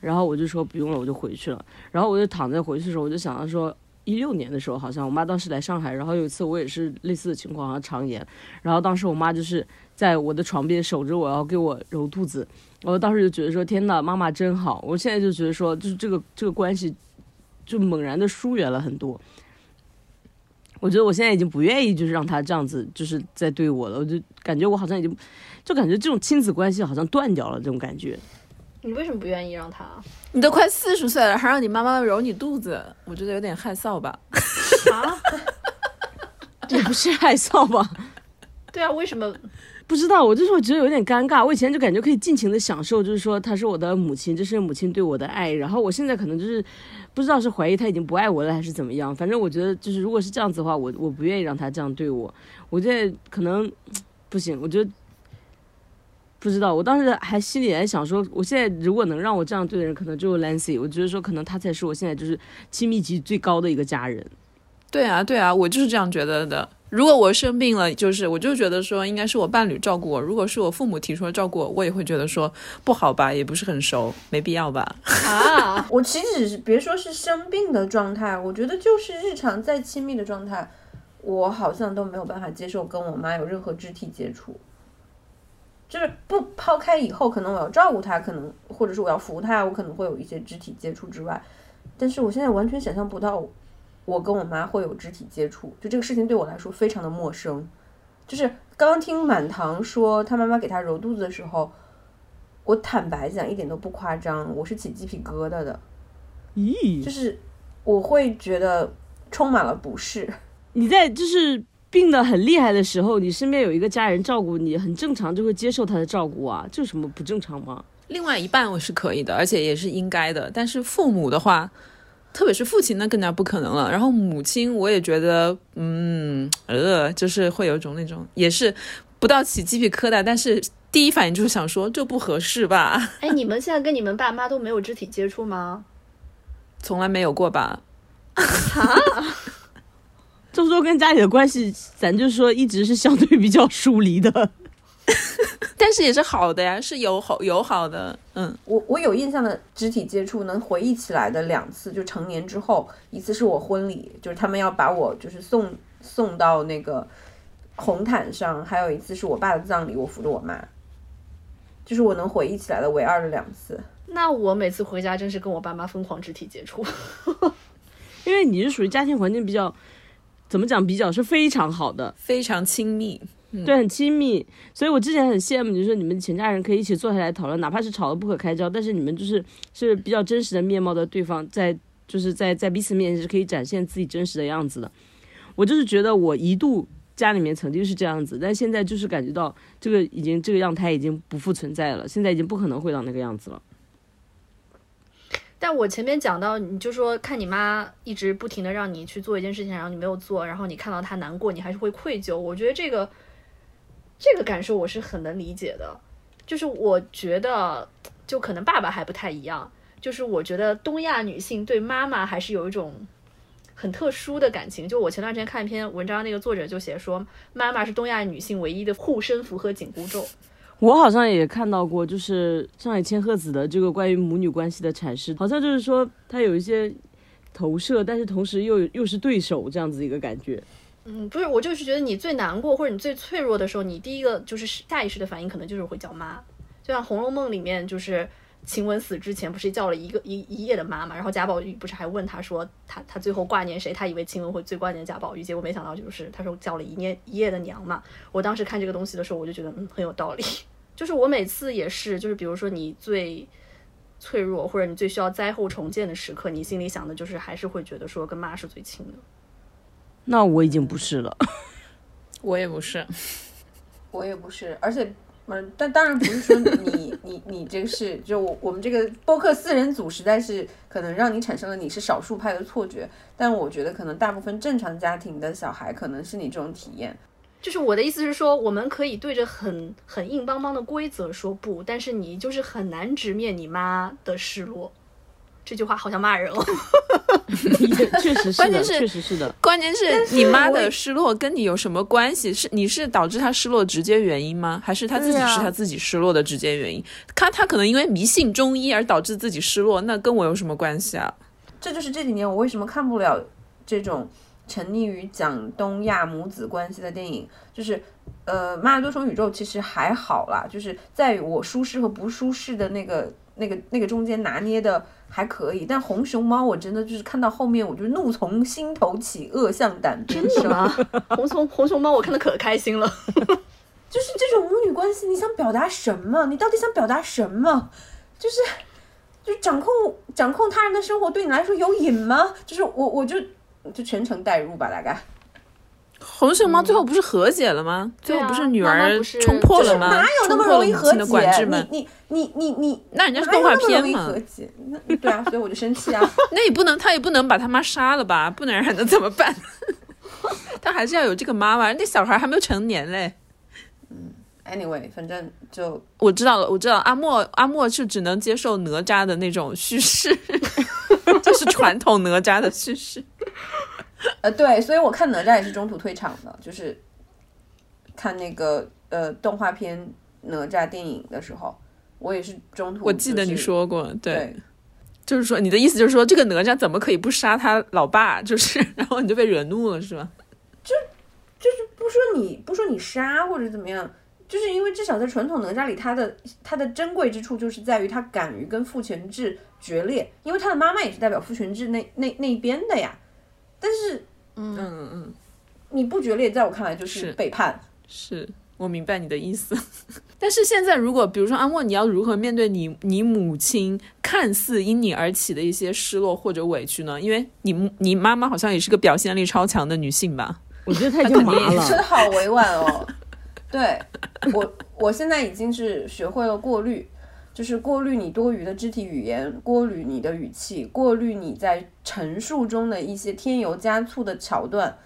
然后我就说不用了，我就回去了。然后我就躺在回去的时候，我就想到说，一六年的时候，好像我妈当时来上海，然后有一次我也是类似的情况，好像肠炎，然后当时我妈就是在我的床边守着我，然后给我揉肚子，我当时就觉得说，天呐，妈妈真好。我现在就觉得说，就是这个这个关系。就猛然的疏远了很多。我觉得我现在已经不愿意，就是让他这样子，就是在对我了。我就感觉我好像已经，就感觉这种亲子关系好像断掉了，这种感觉。你为什么不愿意让他你都快四十岁了，还让你妈妈揉你肚子，我觉得有点害臊吧。啊？也不是害臊吧？对啊，为什么？不知道，我就是我觉得有点尴尬。我以前就感觉可以尽情的享受，就是说她是我的母亲，这是母亲对我的爱。然后我现在可能就是不知道是怀疑她已经不爱我了，还是怎么样。反正我觉得就是如果是这样子的话，我我不愿意让她这样对我。我现在可能不行，我觉得不知道。我当时还心里还想说，我现在如果能让我这样对的人，可能只有 Lancy。我觉得说可能他才是我现在就是亲密级最高的一个家人。对啊，对啊，我就是这样觉得的。如果我生病了，就是我就觉得说应该是我伴侣照顾我。如果是我父母提出来照顾我，我也会觉得说不好吧，也不是很熟，没必要吧。啊，我岂止是别说是生病的状态，我觉得就是日常再亲密的状态，我好像都没有办法接受跟我妈有任何肢体接触。就是不抛开以后，可能我要照顾她，可能或者是我要扶她，我可能会有一些肢体接触之外，但是我现在完全想象不到，我跟我妈会有肢体接触，就这个事情对我来说非常的陌生。就是刚刚听满堂说他妈妈给他揉肚子的时候，我坦白讲一点都不夸张，我是起鸡皮疙瘩的。咦，就是我会觉得充满了不适。你在就是病得很厉害的时候，你身边有一个家人照顾你，很正常，就会接受他的照顾啊，这有什么不正常吗？另外一半我是可以的，而且也是应该的。但是父母的话，特别是父亲，那更加不可能了。然后母亲，我也觉得，嗯，呃，就是会有一种那种，也是不到起鸡皮疙瘩，但是第一反应就是想说，这不合适吧？哎，你们现在跟你们爸妈都没有肢体接触吗？从来没有过吧？就是说跟家里的关系，咱就说一直是相对比较疏离的。但是也是好的呀，是友好友好的，嗯，我我有印象的肢体接触能回忆起来的两次，就成年之后，一次是我婚礼，就是他们要把我就是送送到那个红毯上，还有一次是我爸的葬礼，我扶着我妈，就是我能回忆起来的唯二的两次。那我每次回家真是跟我爸妈疯狂肢体接触，因为你是属于家庭环境比较，怎么讲，比较是非常好的，非常亲密。对，很亲密，所以我之前很羡慕，就是你们全家人可以一起坐下来讨论，哪怕是吵得不可开交，但是你们就是是比较真实的面貌的对方，在就是在在彼此面前是可以展现自己真实的样子的。我就是觉得我一度家里面曾经是这样子，但现在就是感觉到这个已经这个样态已经不复存在了，现在已经不可能回到那个样子了。但我前面讲到，你就说看你妈一直不停的让你去做一件事情，然后你没有做，然后你看到她难过，你还是会愧疚。我觉得这个。这个感受我是很能理解的，就是我觉得，就可能爸爸还不太一样，就是我觉得东亚女性对妈妈还是有一种很特殊的感情。就我前段时间看一篇文章，那个作者就写说，妈妈是东亚女性唯一的护身符和紧箍咒。我好像也看到过，就是上海千鹤子的这个关于母女关系的阐释，好像就是说她有一些投射，但是同时又又是对手这样子一个感觉。嗯，不是，我就是觉得你最难过或者你最脆弱的时候，你第一个就是下意识的反应可能就是会叫妈。就像《红楼梦》里面，就是晴雯死之前不是叫了一个一一夜的妈嘛，然后贾宝玉不是还问他说他他最后挂念谁？他以为晴雯会最挂念贾宝玉，结果没想到就是他说叫了一夜一夜的娘嘛。我当时看这个东西的时候，我就觉得嗯很有道理。就是我每次也是，就是比如说你最脆弱或者你最需要灾后重建的时刻，你心里想的就是还是会觉得说跟妈是最亲的。那我已经不是了，我也不是，我也不是，而且，嗯，但当然不是说你你你这个是，就我我们这个播客四人组实在是可能让你产生了你是少数派的错觉，但我觉得可能大部分正常家庭的小孩可能是你这种体验。就是我的意思是说，我们可以对着很很硬邦邦的规则说不，但是你就是很难直面你妈的失落。这句话好像骂人哦。确实是，关键是确实是的。关键是你妈的失落跟你有什么关系？是你是导致她失落直接原因吗？还是她自己是她自己失落的直接原因？她她可能因为迷信中医而导致自己失落，那跟我有什么关系啊？这就是这几年我为什么看不了这种沉溺于讲东亚母子关系的电影。就是呃，《妈的多重宇宙》其实还好啦，就是在我舒适和不舒适的那个。那个那个中间拿捏的还可以，但红熊猫我真的就是看到后面我就怒从心头起，恶向胆边生。真的吗？红熊红熊猫我看的可开心了。就是这种母女关系，你想表达什么？你到底想表达什么？就是就掌控掌控他人的生活，对你来说有瘾吗？就是我我就就全程代入吧，大概。红熊猫最后不是和解了吗？最后不是女儿冲破了吗？哪有那么容易和解？你你你你你，那人家是动画片嘛？那对啊，所以我就生气啊。那也不能，他也不能把他妈杀了吧？不能还能怎么办？他还是要有这个妈妈。那小孩还没有成年嘞。嗯，anyway，反正就我知道了，我知道阿莫阿莫是只能接受哪吒的那种叙事，就是传统哪吒的叙事。呃，对，所以我看哪吒也是中途退场的，就是看那个呃动画片哪吒电影的时候，我也是中途。我记得你说过，对，就是说你的意思就是说这个哪吒怎么可以不杀他老爸？就是 然后你就被惹怒了，是吧？就就是不说你不说你杀或者怎么样，就是因为至少在传统哪吒里，他的他的珍贵之处就是在于他敢于跟父权制决裂，因为他的妈妈也是代表父权制那那那一边的呀。但是，嗯嗯嗯，你不决裂，在我看来就是背叛。是我明白你的意思。但是现在，如果比如说阿莫，你要如何面对你你母亲看似因你而起的一些失落或者委屈呢？因为你你妈妈好像也是个表现力超强的女性吧？我觉得太经麻了，说的好委婉哦。对我，我现在已经是学会了过滤。就是过滤你多余的肢体语言，过滤你的语气，过滤你在陈述中的一些添油加醋的桥段。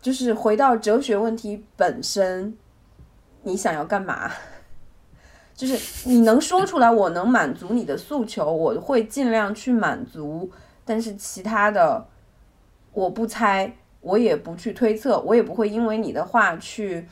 就是回到哲学问题本身，你想要干嘛？就是你能说出来，我能满足你的诉求，我会尽量去满足。但是其他的，我不猜，我也不去推测，我也不会因为你的话去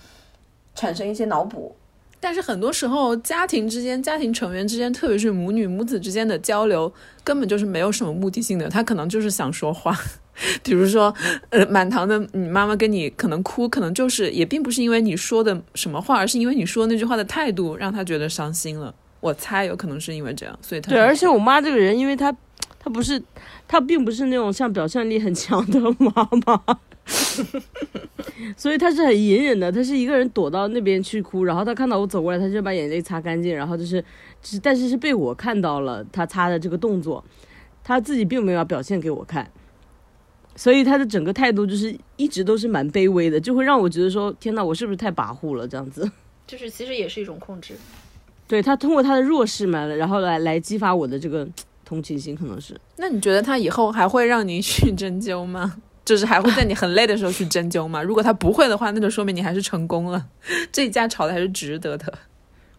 产生一些脑补。但是很多时候，家庭之间、家庭成员之间，特别是母女、母子之间的交流，根本就是没有什么目的性的。他可能就是想说话，比如说，呃，满堂的你妈妈跟你可能哭，可能就是也并不是因为你说的什么话，而是因为你说那句话的态度让她觉得伤心了。我猜有可能是因为这样，所以她对。而且我妈这个人，因为她，她不是，她并不是那种像表现力很强的妈妈。所以她是很隐忍的，她是一个人躲到那边去哭，然后她看到我走过来，她就把眼泪擦干净，然后就是，但是是被我看到了她擦的这个动作，她自己并没有表现给我看，所以他的整个态度就是一直都是蛮卑微的，就会让我觉得说，天呐，我是不是太跋扈了？这样子，就是其实也是一种控制，对他通过他的弱势嘛，然后来来激发我的这个同情心，可能是。那你觉得他以后还会让你去针灸吗？就是还会在你很累的时候去针灸吗？如果他不会的话，那就说明你还是成功了，这一架吵的还是值得的。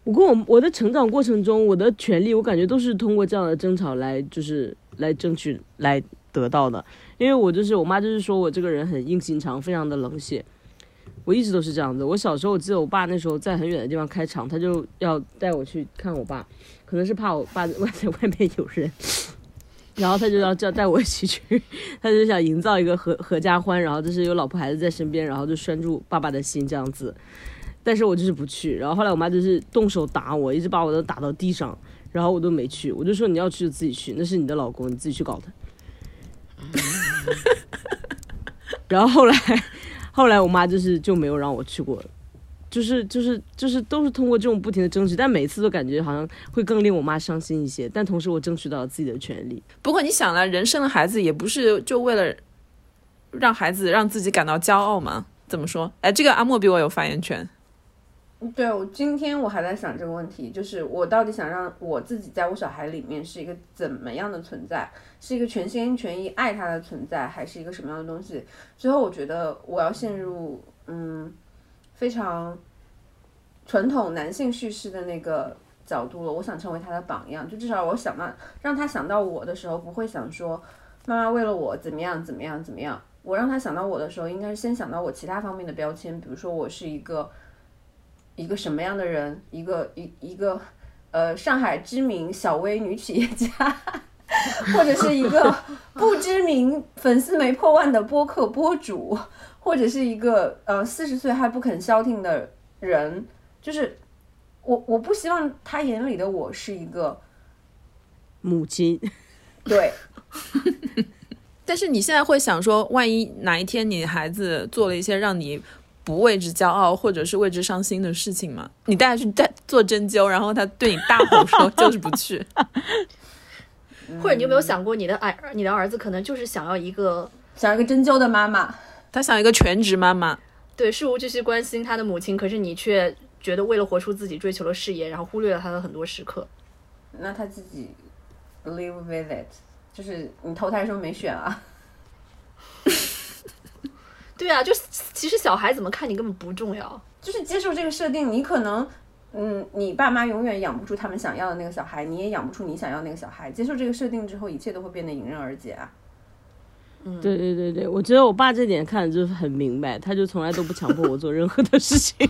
我跟我我的成长过程中，我的权利我感觉都是通过这样的争吵来，就是来争取来得到的。因为我就是我妈就是说我这个人很硬心肠，非常的冷血。我一直都是这样子。我小时候我记得我爸那时候在很远的地方开厂，他就要带我去看我爸，可能是怕我爸外在外面有人。然后他就要叫带我一起去，他就想营造一个合合家欢，然后就是有老婆孩子在身边，然后就拴住爸爸的心这样子。但是我就是不去。然后后来我妈就是动手打我，一直把我都打到地上，然后我都没去。我就说你要去就自己去，那是你的老公，你自己去搞他。然后后来，后来我妈就是就没有让我去过。就是就是就是都是通过这种不停的争取，但每次都感觉好像会更令我妈伤心一些。但同时我争取到了自己的权利。不过你想了，人生了孩子也不是就为了让孩子让自己感到骄傲吗？怎么说？哎，这个阿莫比我有发言权。对，我今天我还在想这个问题，就是我到底想让我自己在我小孩里面是一个怎么样的存在？是一个全心全意爱他的存在，还是一个什么样的东西？最后我觉得我要陷入嗯。非常传统男性叙事的那个角度了，我想成为他的榜样，就至少我想到让他想到我的时候，不会想说妈妈为了我怎么样怎么样怎么样。我让他想到我的时候，应该是先想到我其他方面的标签，比如说我是一个一个什么样的人，一个一一个呃上海知名小微女企业家，或者是一个不知名粉丝没破万的播客播主。或者是一个呃四十岁还不肯消停的人，就是我我不希望他眼里的我是一个母亲，对。但是你现在会想说，万一哪一天你孩子做了一些让你不为之骄傲或者是为之伤心的事情吗？你带他去带做针灸，然后他对你大吼说就是不去，或者你有没有想过，你的儿你的儿子可能就是想要一个想要一个针灸的妈妈。他想一个全职妈妈，对，事无巨细关心他的母亲，可是你却觉得为了活出自己，追求了事业，然后忽略了他的很多时刻。那他自己 live with it，就是你投胎时候没选啊。对啊，就是其实小孩怎么看你根本不重要，就是接受这个设定。你可能，嗯，你爸妈永远养不出他们想要的那个小孩，你也养不出你想要那个小孩。接受这个设定之后，一切都会变得迎刃而解啊。嗯对对对对，我觉得我爸这点看的就是很明白，他就从来都不强迫我做任何的事情。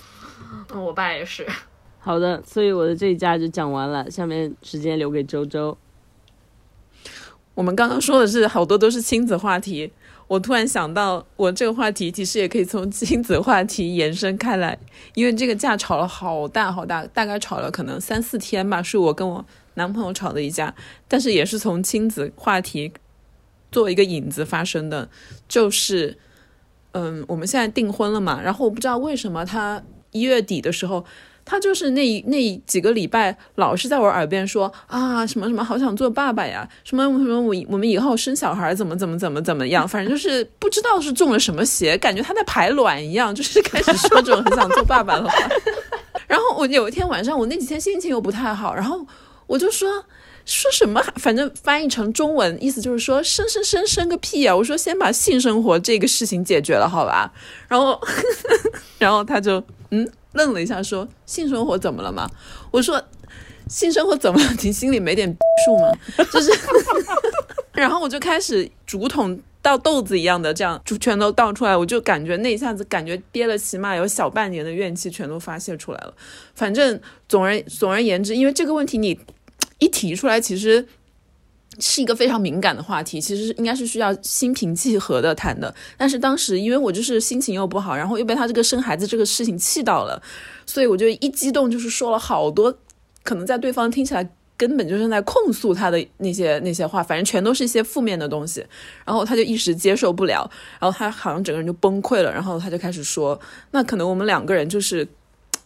嗯，我爸也是。好的，所以我的这一家就讲完了，下面时间留给周周。我们刚刚说的是好多都是亲子话题，我突然想到，我这个话题其实也可以从亲子话题延伸开来，因为这个架吵了好大好大，大概吵了可能三四天吧，是我跟我男朋友吵的一架，但是也是从亲子话题。作为一个引子发生的，就是，嗯，我们现在订婚了嘛，然后我不知道为什么他一月底的时候，他就是那那几个礼拜老是在我耳边说啊什么什么好想做爸爸呀，什么什么我我们以后生小孩怎么怎么怎么怎么样，反正就是不知道是中了什么邪，感觉他在排卵一样，就是开始说这种很想做爸爸的话。然后我有一天晚上，我那几天心情又不太好，然后我就说说什么，反正翻译成中文意思就是说生生生生个屁啊！我说先把性生活这个事情解决了，好吧？然后然后他就嗯愣了一下，说性生活怎么了嘛？我说性生活怎么了？你心里没点数吗？就是，然后我就开始竹筒倒豆子一样的这样就全都倒出来，我就感觉那一下子感觉憋了起码有小半年的怨气全都发泄出来了。反正总而总而言之，因为这个问题你一提出来，其实。是一个非常敏感的话题，其实应该是需要心平气和的谈的。但是当时因为我就是心情又不好，然后又被他这个生孩子这个事情气到了，所以我就一激动，就是说了好多，可能在对方听起来根本就是在控诉他的那些那些话，反正全都是一些负面的东西。然后他就一时接受不了，然后他好像整个人就崩溃了，然后他就开始说，那可能我们两个人就是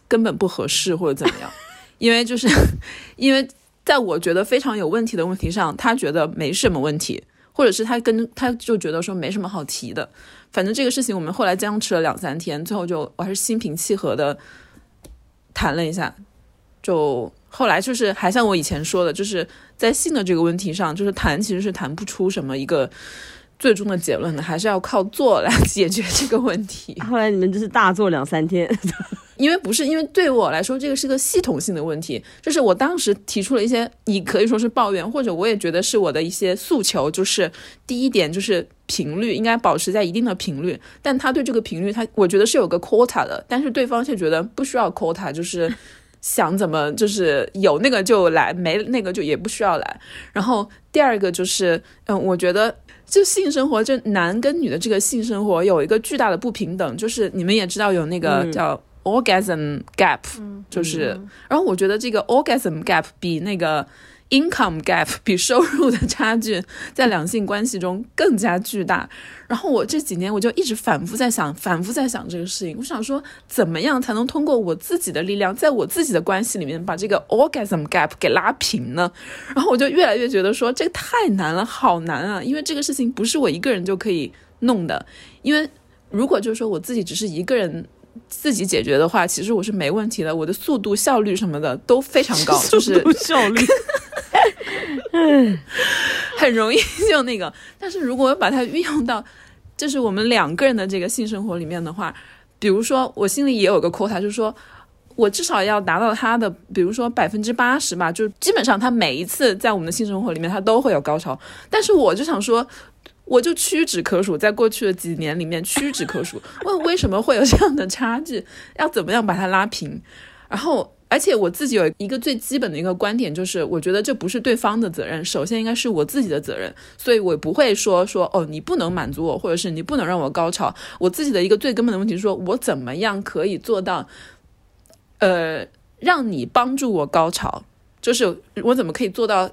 根本不合适或者怎么样，因为就是 因为。在我觉得非常有问题的问题上，他觉得没什么问题，或者是他跟他就觉得说没什么好提的。反正这个事情我们后来僵持了两三天，最后就我还是心平气和的谈了一下。就后来就是还像我以前说的，就是在性的这个问题上，就是谈其实是谈不出什么一个最终的结论呢，还是要靠做来解决这个问题。后来你们就是大做两三天。因为不是，因为对我来说，这个是个系统性的问题。就是我当时提出了一些，你可以说是抱怨，或者我也觉得是我的一些诉求。就是第一点，就是频率应该保持在一定的频率。但他对这个频率，他我觉得是有个 quota 的，但是对方却觉得不需要 quota，就是想怎么就是有那个就来，没那个就也不需要来。然后第二个就是，嗯，我觉得就性生活，就男跟女的这个性生活有一个巨大的不平等。就是你们也知道有那个叫。orgasm gap 就是，然后我觉得这个 orgasm gap 比那个 income gap 比收入的差距在两性关系中更加巨大。然后我这几年我就一直反复在想，反复在想这个事情。我想说，怎么样才能通过我自己的力量，在我自己的关系里面把这个 orgasm gap 给拉平呢？然后我就越来越觉得说，这个太难了，好难啊！因为这个事情不是我一个人就可以弄的。因为如果就是说我自己只是一个人。自己解决的话，其实我是没问题的，我的速度、效率什么的都非常高，就是效率，嗯，很容易就那个。但是如果把它运用到，就是我们两个人的这个性生活里面的话，比如说我心里也有个 quota，就是说我至少要达到他的，比如说百分之八十吧，就基本上他每一次在我们的性生活里面，他都会有高潮。但是我就想说。我就屈指可数，在过去的几年里面屈指可数。问为什么会有这样的差距？要怎么样把它拉平？然后，而且我自己有一个最基本的一个观点，就是我觉得这不是对方的责任，首先应该是我自己的责任。所以我不会说说哦，你不能满足我，或者是你不能让我高潮。我自己的一个最根本的问题是说，我怎么样可以做到，呃，让你帮助我高潮？就是我怎么可以做到？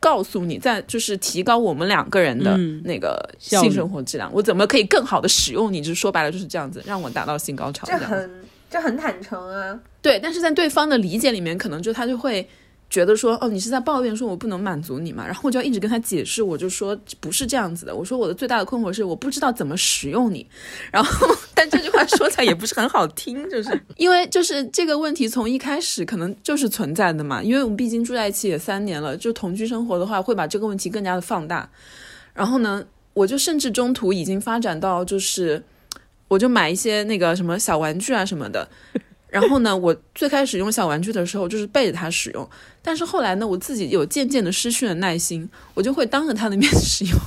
告诉你，在就是提高我们两个人的那个性生活质量，我怎么可以更好的使用你？就是说白了就是这样子，让我达到性高潮。这很这很坦诚啊。对，但是在对方的理解里面，可能就他就会。觉得说哦，你是在抱怨说我不能满足你嘛？然后我就要一直跟他解释，我就说不是这样子的。我说我的最大的困惑是我不知道怎么使用你。然后，但这句话说起来也不是很好听，就是 因为就是这个问题从一开始可能就是存在的嘛。因为我们毕竟住在一起也三年了，就同居生活的话，会把这个问题更加的放大。然后呢，我就甚至中途已经发展到就是，我就买一些那个什么小玩具啊什么的。然后呢，我最开始用小玩具的时候，就是背着它使用。但是后来呢，我自己有渐渐的失去了耐心，我就会当着他的面 使用。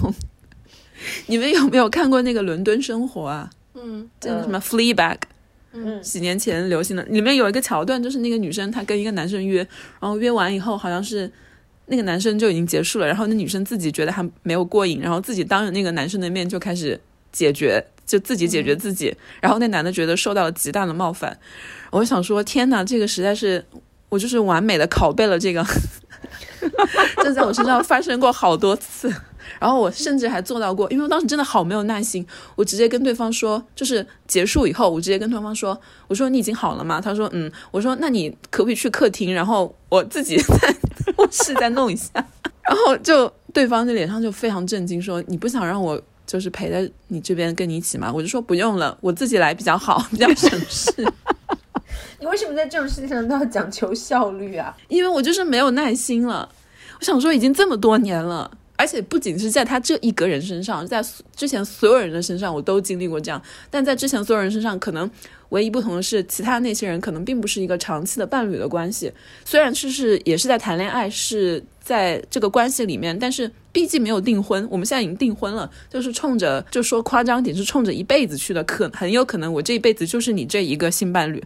你们有没有看过那个《伦敦生活》啊？嗯，叫什么《Fleabag》？嗯，几年前流行的，里面有一个桥段，就是那个女生她跟一个男生约，然后约完以后，好像是那个男生就已经结束了，然后那女生自己觉得还没有过瘾，然后自己当着那个男生的面就开始解决，就自己解决自己，然后那男的觉得受到了极大的冒犯。我想说，天哪，这个实在是我就是完美的拷贝了这个，这在我身上发生过好多次。然后我甚至还做到过，因为我当时真的好没有耐心，我直接跟对方说，就是结束以后，我直接跟对方说，我说你已经好了吗？他说嗯，我说那你可不可以去客厅，然后我自己 在卧室再弄一下。然后就对方的脸上就非常震惊，说你不想让我就是陪在你这边跟你一起嘛？我就说不用了，我自己来比较好，比较省事。你为什么在这种事情上都要讲求效率啊？因为我就是没有耐心了。我想说，已经这么多年了，而且不仅是在他这一个人身上，在之前所有人的身上，我都经历过这样。但在之前所有人身上，可能唯一不同的是，其他那些人可能并不是一个长期的伴侣的关系，虽然是是也是在谈恋爱，是在这个关系里面，但是毕竟没有订婚。我们现在已经订婚了，就是冲着就说夸张点，是冲着一辈子去的，可很有可能我这一辈子就是你这一个性伴侣。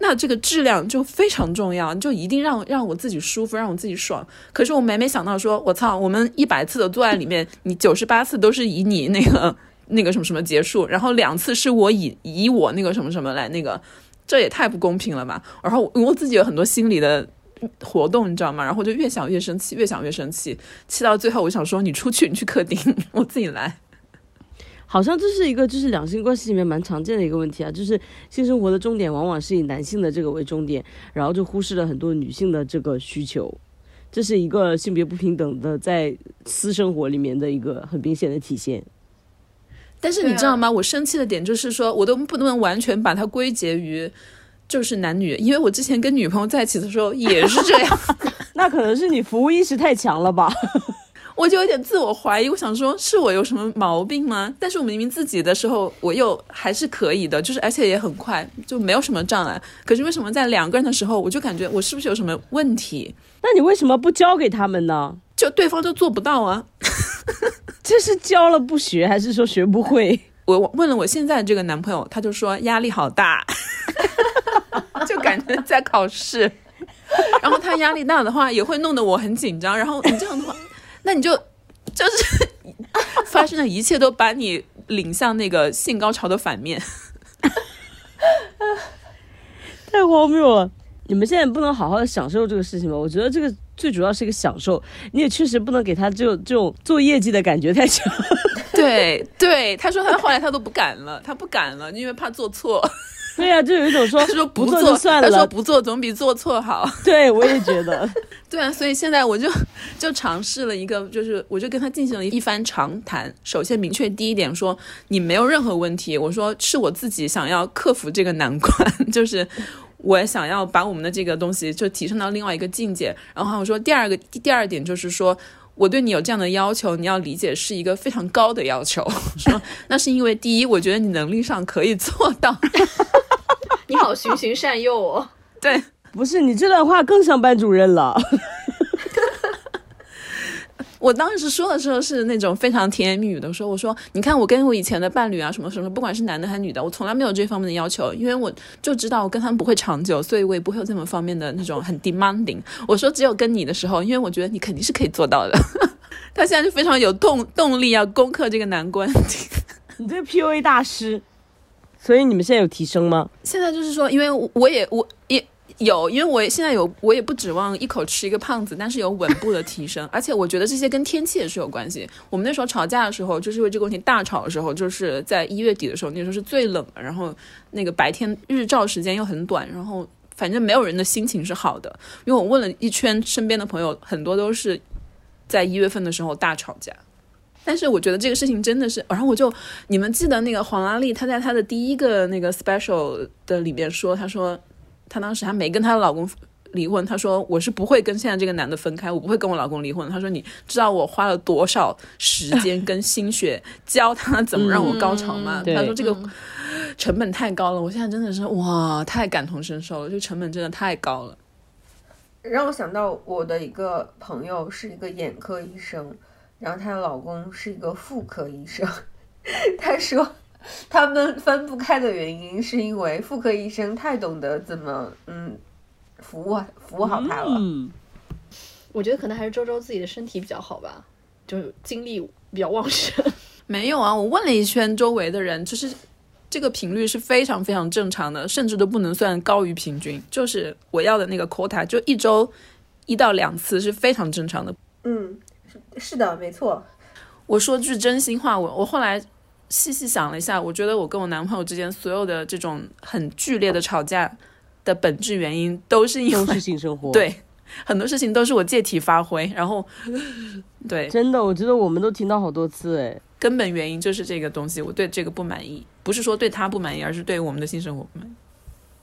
那这个质量就非常重要，就一定让让我自己舒服，让我自己爽。可是我每每想到说，我操，我们一百次的做爱里面，你九十八次都是以你那个 那个什么什么结束，然后两次是我以以我那个什么什么来那个，这也太不公平了吧？然后我自己有很多心理的活动，你知道吗？然后就越想越生气，越想越生气，气到最后，我想说，你出去，你去客厅，我自己来。好像这是一个就是两性关系里面蛮常见的一个问题啊，就是性生活的重点往往是以男性的这个为终点，然后就忽视了很多女性的这个需求，这是一个性别不平等的在私生活里面的一个很明显的体现。但是你知道吗？我生气的点就是说，我都不能完全把它归结于就是男女，因为我之前跟女朋友在一起的时候也是这样。那可能是你服务意识太强了吧？我就有点自我怀疑，我想说是我有什么毛病吗？但是我明明自己的时候，我又还是可以的，就是而且也很快，就没有什么障碍。可是为什么在两个人的时候，我就感觉我是不是有什么问题？那你为什么不教给他们呢？就对方就做不到啊？这是教了不学，还是说学不会？我问了我现在这个男朋友，他就说压力好大，就感觉在考试。然后他压力大的话，也会弄得我很紧张。然后你这样的话。那你就就是 发生的一切都把你领向那个性高潮的反面，太荒谬了！你们现在不能好好的享受这个事情吗？我觉得这个最主要是一个享受，你也确实不能给他这种这种做业绩的感觉太强。对对，他说他后来他都不敢了，他不敢了，因为怕做错。对呀，就有一种说说不做就算了，他说不做总比做错好。对，我也觉得。对啊，所以现在我就就尝试了一个，就是我就跟他进行了一番长谈。首先明确第一点，说你没有任何问题。我说是我自己想要克服这个难关，就是我想要把我们的这个东西就提升到另外一个境界。然后我说第二个第二点就是说我对你有这样的要求，你要理解是一个非常高的要求。说那是因为第一，我觉得你能力上可以做到。你好，循循善诱哦。对，不是你这段话更像班主任了。我当时说的时候是那种非常甜言蜜语的说，我说你看我跟我以前的伴侣啊，什么什么，不管是男的还是女的，我从来没有这方面的要求，因为我就知道我跟他们不会长久，所以我也不会有这么方面的那种很 demanding。我说只有跟你的时候，因为我觉得你肯定是可以做到的。他现在就非常有动动力要攻克这个难关。你这个 PUA 大师。所以你们现在有提升吗？现在就是说，因为我也我也有，因为我现在有，我也不指望一口吃一个胖子，但是有稳步的提升。而且我觉得这些跟天气也是有关系。我们那时候吵架的时候，就是因为这个问题大吵的时候，就是在一月底的时候，那时候是最冷的，然后那个白天日照时间又很短，然后反正没有人的心情是好的。因为我问了一圈身边的朋友，很多都是在一月份的时候大吵架。但是我觉得这个事情真的是，然后我就你们记得那个黄拉丽，她在她的第一个那个 special 的里面说，她说她当时还没跟她的老公离婚，她说我是不会跟现在这个男的分开，我不会跟我老公离婚。她说你知道我花了多少时间跟心血教他怎么让我高潮吗？她说这个成本太高了，我现在真的是哇，太感同身受了，这成本真的太高了。让我想到我的一个朋友是一个眼科医生。然后她的老公是一个妇科医生，她说他们分不开的原因是因为妇科医生太懂得怎么嗯服务服务好他了。嗯，我觉得可能还是周周自己的身体比较好吧，就是精力比较旺盛。没有啊，我问了一圈周围的人，就是这个频率是非常非常正常的，甚至都不能算高于平均。就是我要的那个 quota，就一周一到两次是非常正常的。嗯。是的，没错。我说句真心话，我我后来细细想了一下，我觉得我跟我男朋友之间所有的这种很剧烈的吵架的本质原因，都是因为性生活。对，很多事情都是我借题发挥，然后 对，真的，我觉得我们都听到好多次，哎，根本原因就是这个东西，我对这个不满意，不是说对他不满意，而是对我们的性生活不满意。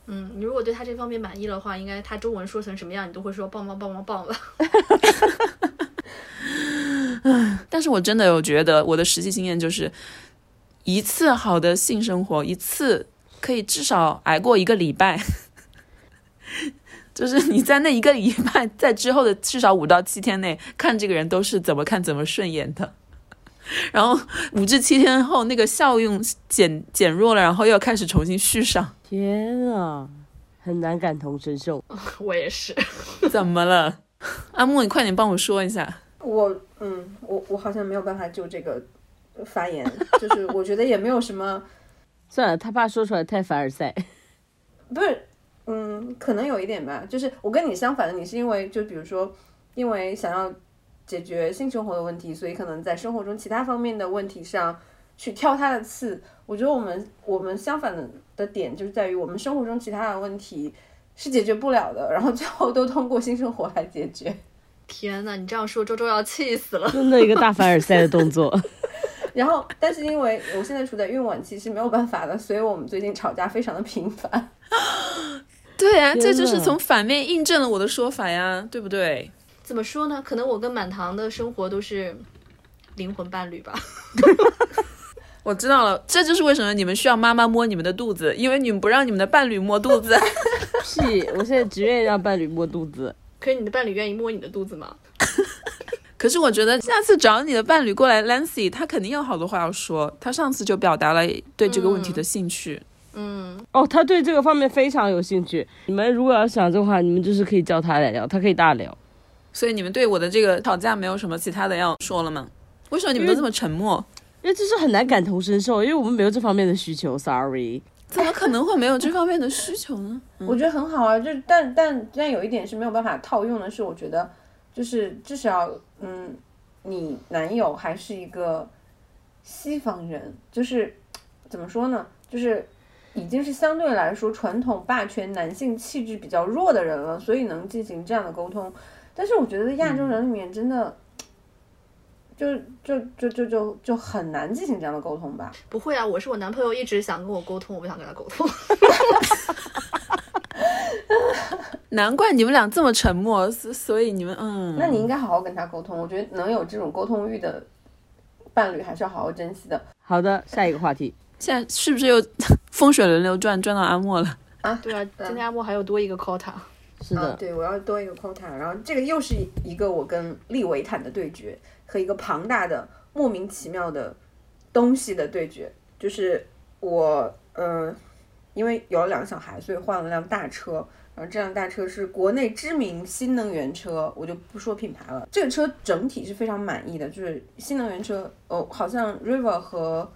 嗯，你如果对他这方面满意的话，应该他中文说成什么样，你都会说棒棒棒棒棒吧。但是我真的有觉得，我的实际经验就是，一次好的性生活，一次可以至少挨过一个礼拜。就是你在那一个礼拜，在之后的至少五到七天内，看这个人都是怎么看怎么顺眼的。然后五至七天后，那个效用减减弱了，然后又要开始重新续上。天啊，很难感同身受。我也是。怎么了？阿木，你快点帮我说一下。我嗯，我我好像没有办法就这个发言，就是我觉得也没有什么，算了，他怕说出来太凡尔赛。不是，嗯，可能有一点吧。就是我跟你相反的，你是因为就比如说，因为想要解决性生活的问题，所以可能在生活中其他方面的问题上去挑他的刺。我觉得我们我们相反的的点就是在于我们生活中其他的问题是解决不了的，然后最后都通过性生活来解决。天呐，你这样说，周周要气死了。真的一个大凡尔赛的动作。然后，但是因为我现在处在孕晚期是没有办法的，所以我们最近吵架非常的频繁。对呀、天这就是从反面印证了我的说法呀，对不对？怎么说呢？可能我跟满堂的生活都是灵魂伴侣吧。我知道了，这就是为什么你们需要妈妈摸你们的肚子，因为你们不让你们的伴侣摸肚子。屁！我现在只愿意让伴侣摸肚子。可是你的伴侣愿意摸你的肚子吗？可是我觉得下次找你的伴侣过来，Lancy，他肯定有好多话要说。他上次就表达了对这个问题的兴趣。嗯，哦，他对这个方面非常有兴趣。你们如果要想这个话，你们就是可以叫他来聊，他可以大聊。所以你们对我的这个吵架没有什么其他的要说了吗？为什么你们都这么沉默？因为这是很难感同身受，因为我们没有这方面的需求。Sorry，怎么可能会没有这方面的需求呢？我觉得很好啊，就但但但有一点是没有办法套用的是，我觉得就是至少嗯，你男友还是一个西方人，就是怎么说呢，就是已经是相对来说传统霸权男性气质比较弱的人了，所以能进行这样的沟通。但是我觉得亚洲人里面真的。就就就就就就很难进行这样的沟通吧。不会啊，我是我男朋友一直想跟我沟通，我不想跟他沟通。难怪你们俩这么沉默，所所以你们嗯，那你应该好好跟他沟通。我觉得能有这种沟通欲的伴侣，还是要好好珍惜的。好的，下一个话题。现在是不是又风水轮流转，转到阿莫了 啊？对啊，今天阿莫还有多一个 quota。是的，啊，对，我要多一个 quota，然后这个又是一个我跟利维坦的对决，和一个庞大的莫名其妙的东西的对决，就是我，呃，因为有了两个小孩，所以换了辆大车，然后这辆大车是国内知名新能源车，我就不说品牌了。这个车整体是非常满意的，就是新能源车，哦，好像 River 和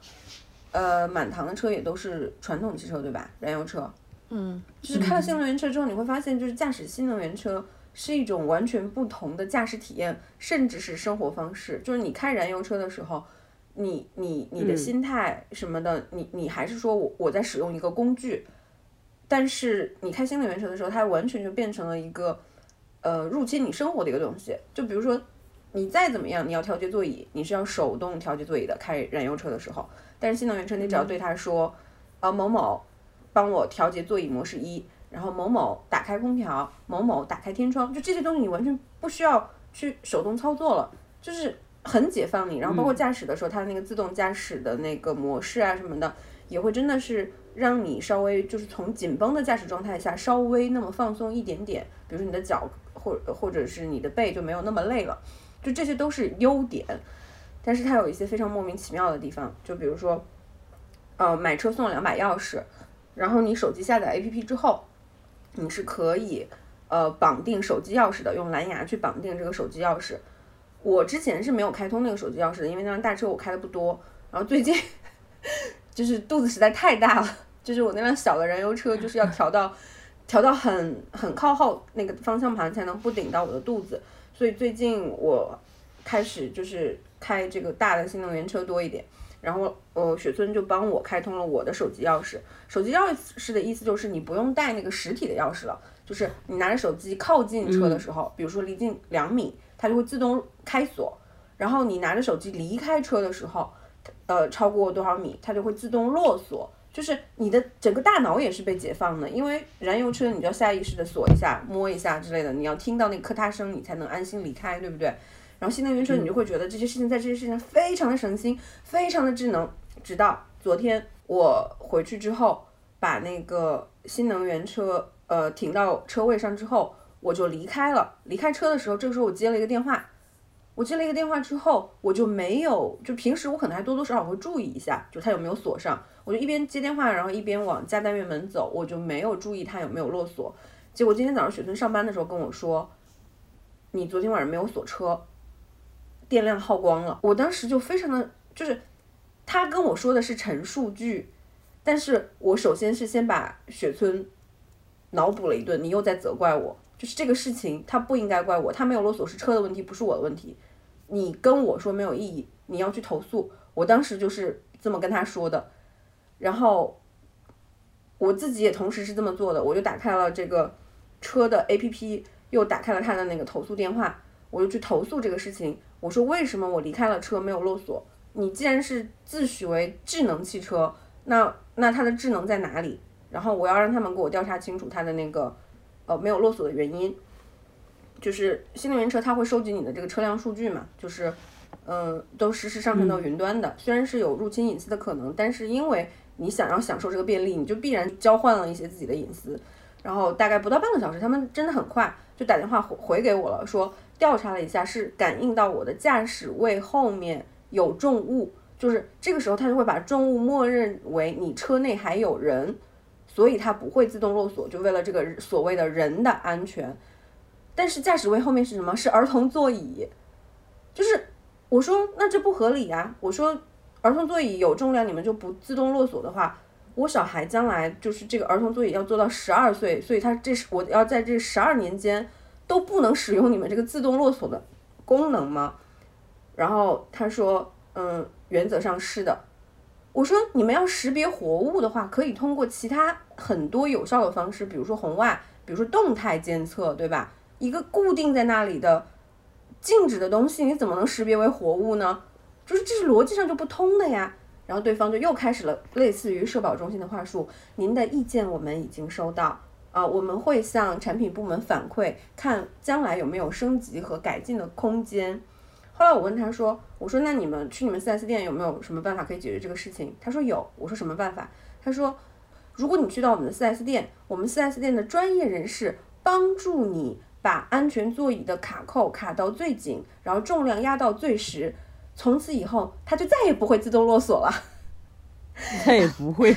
呃满堂的车也都是传统汽车，对吧？燃油车。嗯，就是开了新能源车之后，你会发现，就是驾驶新能源车是一种完全不同的驾驶体验，甚至是生活方式。就是你开燃油车的时候，你你你的心态什么的，你你还是说我我在使用一个工具，但是你开新能源车的时候，它完全就变成了一个呃入侵你生活的一个东西。就比如说，你再怎么样，你要调节座椅，你是要手动调节座椅的。开燃油车的时候，但是新能源车，你只要对它说，呃某某。帮我调节座椅模式一，然后某某打开空调，某某打开天窗，就这些东西你完全不需要去手动操作了，就是很解放你。然后包括驾驶的时候，它的那个自动驾驶的那个模式啊什么的，也会真的是让你稍微就是从紧绷的驾驶状态下稍微那么放松一点点，比如说你的脚或或者是你的背就没有那么累了，就这些都是优点。但是它有一些非常莫名其妙的地方，就比如说，呃，买车送两把钥匙。然后你手机下载 APP 之后，你是可以呃绑定手机钥匙的，用蓝牙去绑定这个手机钥匙。我之前是没有开通那个手机钥匙的，因为那辆大车我开的不多。然后最近就是肚子实在太大了，就是我那辆小的燃油车就是要调到调到很很靠后那个方向盘才能不顶到我的肚子，所以最近我开始就是开这个大的新能源车多一点。然后，呃，雪村就帮我开通了我的手机钥匙。手机钥匙的意思就是你不用带那个实体的钥匙了，就是你拿着手机靠近车的时候，比如说离近两米，它就会自动开锁。然后你拿着手机离开车的时候，呃，超过多少米，它就会自动落锁。就是你的整个大脑也是被解放的，因为燃油车你就要下意识的锁一下、摸一下之类的，你要听到那个咔嗒声，你才能安心离开，对不对？然后新能源车你就会觉得这些事情在这些事情上非常的省心，非常的智能。直到昨天我回去之后，把那个新能源车呃停到车位上之后，我就离开了。离开车的时候，这个时候我接了一个电话。我接了一个电话之后，我就没有，就平时我可能还多多少少会注意一下，就它有没有锁上。我就一边接电话，然后一边往家单元门走，我就没有注意它有没有落锁。结果今天早上雪村上班的时候跟我说，你昨天晚上没有锁车，电量耗光了。我当时就非常的，就是他跟我说的是陈述句，但是我首先是先把雪村脑补了一顿，你又在责怪我，就是这个事情他不应该怪我，他没有落锁是车的问题，不是我的问题。你跟我说没有意义，你要去投诉。我当时就是这么跟他说的，然后我自己也同时是这么做的，我就打开了这个车的 APP，又打开了他的那个投诉电话，我就去投诉这个事情。我说为什么我离开了车没有落锁？你既然是自诩为智能汽车，那那它的智能在哪里？然后我要让他们给我调查清楚它的那个呃没有落锁的原因。就是新能源车它会收集你的这个车辆数据嘛，就是嗯都实时上传到云端的，虽然是有入侵隐私的可能，但是因为你想要享受这个便利，你就必然交换了一些自己的隐私。然后大概不到半个小时，他们真的很快就打电话回回给我了，说调查了一下，是感应到我的驾驶位后面有重物，就是这个时候他就会把重物默认为你车内还有人，所以它不会自动落锁，就为了这个所谓的人的安全。但是驾驶位后面是什么？是儿童座椅，就是我说那这不合理啊！我说儿童座椅有重量，你们就不自动落锁的话，我小孩将来就是这个儿童座椅要做到十二岁，所以他这是我要在这十二年间都不能使用你们这个自动落锁的功能吗？然后他说，嗯，原则上是的。我说你们要识别活物的话，可以通过其他很多有效的方式，比如说红外，比如说动态监测，对吧？一个固定在那里的静止的东西，你怎么能识别为活物呢？就是这是逻辑上就不通的呀。然后对方就又开始了类似于社保中心的话术：“您的意见我们已经收到，啊，我们会向产品部门反馈，看将来有没有升级和改进的空间。”后来我问他说：“我说那你们去你们 4S 店有没有什么办法可以解决这个事情？”他说有。我说什么办法？他说：“如果你去到我们的 4S 店，我们 4S 店的专业人士帮助你。”把安全座椅的卡扣卡到最紧，然后重量压到最实，从此以后它就再也不会自动落锁了。再也不会。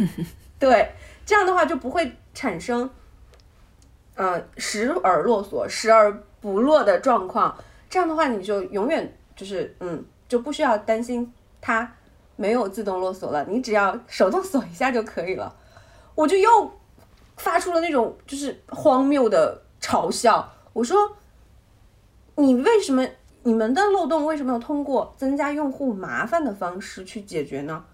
对，这样的话就不会产生，呃，时而落锁、时而不落的状况。这样的话，你就永远就是，嗯，就不需要担心它没有自动落锁了，你只要手动 锁一下就可以了。我就又发出了那种就是荒谬的。嘲笑我说：“你为什么你们的漏洞为什么要通过增加用户麻烦的方式去解决呢？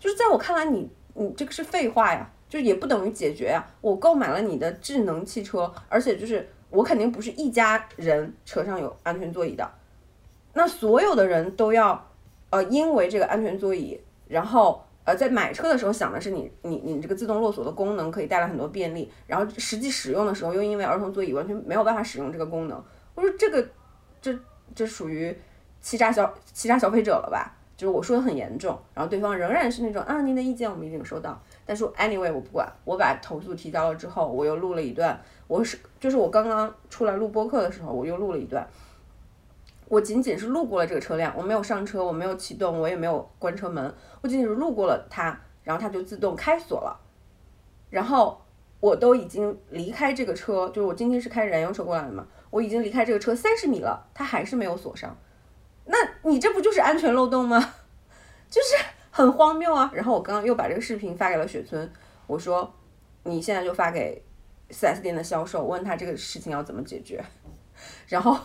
就是在我看来，你你这个是废话呀，就也不等于解决呀。我购买了你的智能汽车，而且就是我肯定不是一家人车上有安全座椅的，那所有的人都要呃因为这个安全座椅，然后。”呃，在买车的时候想的是你你你这个自动落锁的功能可以带来很多便利，然后实际使用的时候又因为儿童座椅完全没有办法使用这个功能，我说这个这这属于欺诈消欺诈消费者了吧？就是我说的很严重，然后对方仍然是那种啊您的意见我们已经收到，但是 anyway 我不管，我把投诉提交了之后，我又录了一段，我是就是我刚刚出来录播客的时候，我又录了一段。我仅仅是路过了这个车辆，我没有上车，我没有启动，我也没有关车门，我仅仅是路过了它，然后它就自动开锁了。然后我都已经离开这个车，就是我今天是开燃油车过来的嘛，我已经离开这个车三十米了，它还是没有锁上。那你这不就是安全漏洞吗？就是很荒谬啊！然后我刚刚又把这个视频发给了雪村，我说你现在就发给 4S 店的销售，问他这个事情要怎么解决，然后。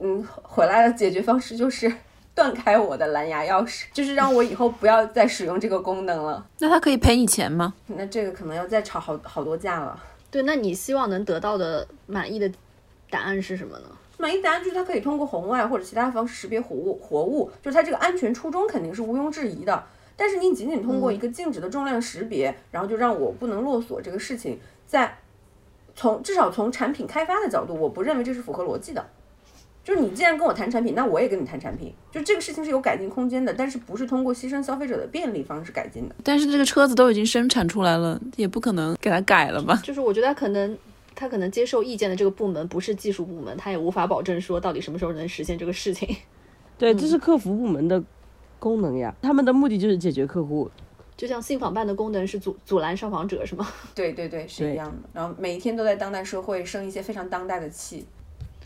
嗯，回来的解决方式就是 断开我的蓝牙钥匙，就是让我以后不要再使用这个功能了。那他可以赔你钱吗？那这个可能要再吵好好多架了。对，那你希望能得到的满意的答案是什么呢？满意答案就是它可以通过红外或者其他方式识别活物，活物就是它这个安全初衷肯定是毋庸置疑的。但是你仅仅通过一个静止的重量识别，然后就让我不能落锁这个事情，在从至少从产品开发的角度，我不认为这是符合逻辑的。就是你既然跟我谈产品，那我也跟你谈产品，就这个事情是有改进空间的，但是不是通过牺牲消费者的便利方式改进的。但是这个车子都已经生产出来了，也不可能给它改了吧？就是我觉得可能他可能接受意见的这个部门不是技术部门，他也无法保证说到底什么时候能实现这个事情。对，这是客服部门的功能呀，他们的目的就是解决客户。就像信访办的功能是阻阻拦上访者是吗？对对对，是一样的。然后每一天都在当代社会生一些非常当代的气。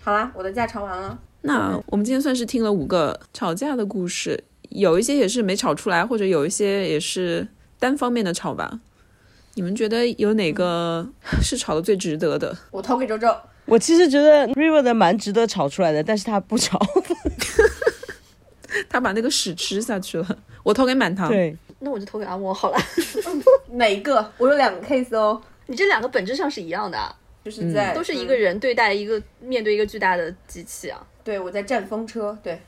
好啦，我的架吵完了。那我们今天算是听了五个吵架的故事，有一些也是没吵出来，或者有一些也是单方面的吵吧。你们觉得有哪个 是吵的最值得的？我投给周周。我其实觉得 River 的蛮值得吵出来的，但是他不吵。他把那个屎吃下去了，我投给满堂。对，那我就投给阿莫好了。哪一个？我有两个 case 哦，你这两个本质上是一样的啊，就是在、都是一个人对待一个面对一个巨大的机器啊。对，我在战风车。对，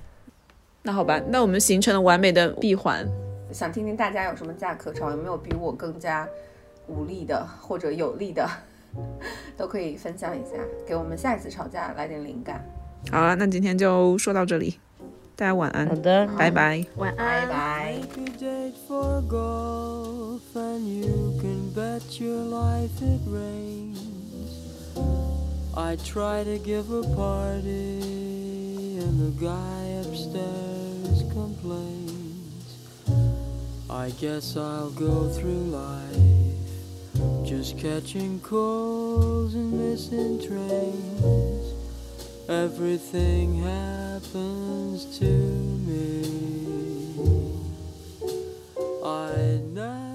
那好吧，那我们形成了完美的闭环。想听听大家有什么架可吵，有没有比我更加无力的或者有力的，都可以分享一下，给我们下一次吵架来点灵感。好了，那今天就说到这里，大家晚安好，的，拜拜。晚拜安。拜。Take I try to give a party, and the guy upstairs complains. I guess I'll go through life just catching calls and missing trains. Everything happens to me. I know.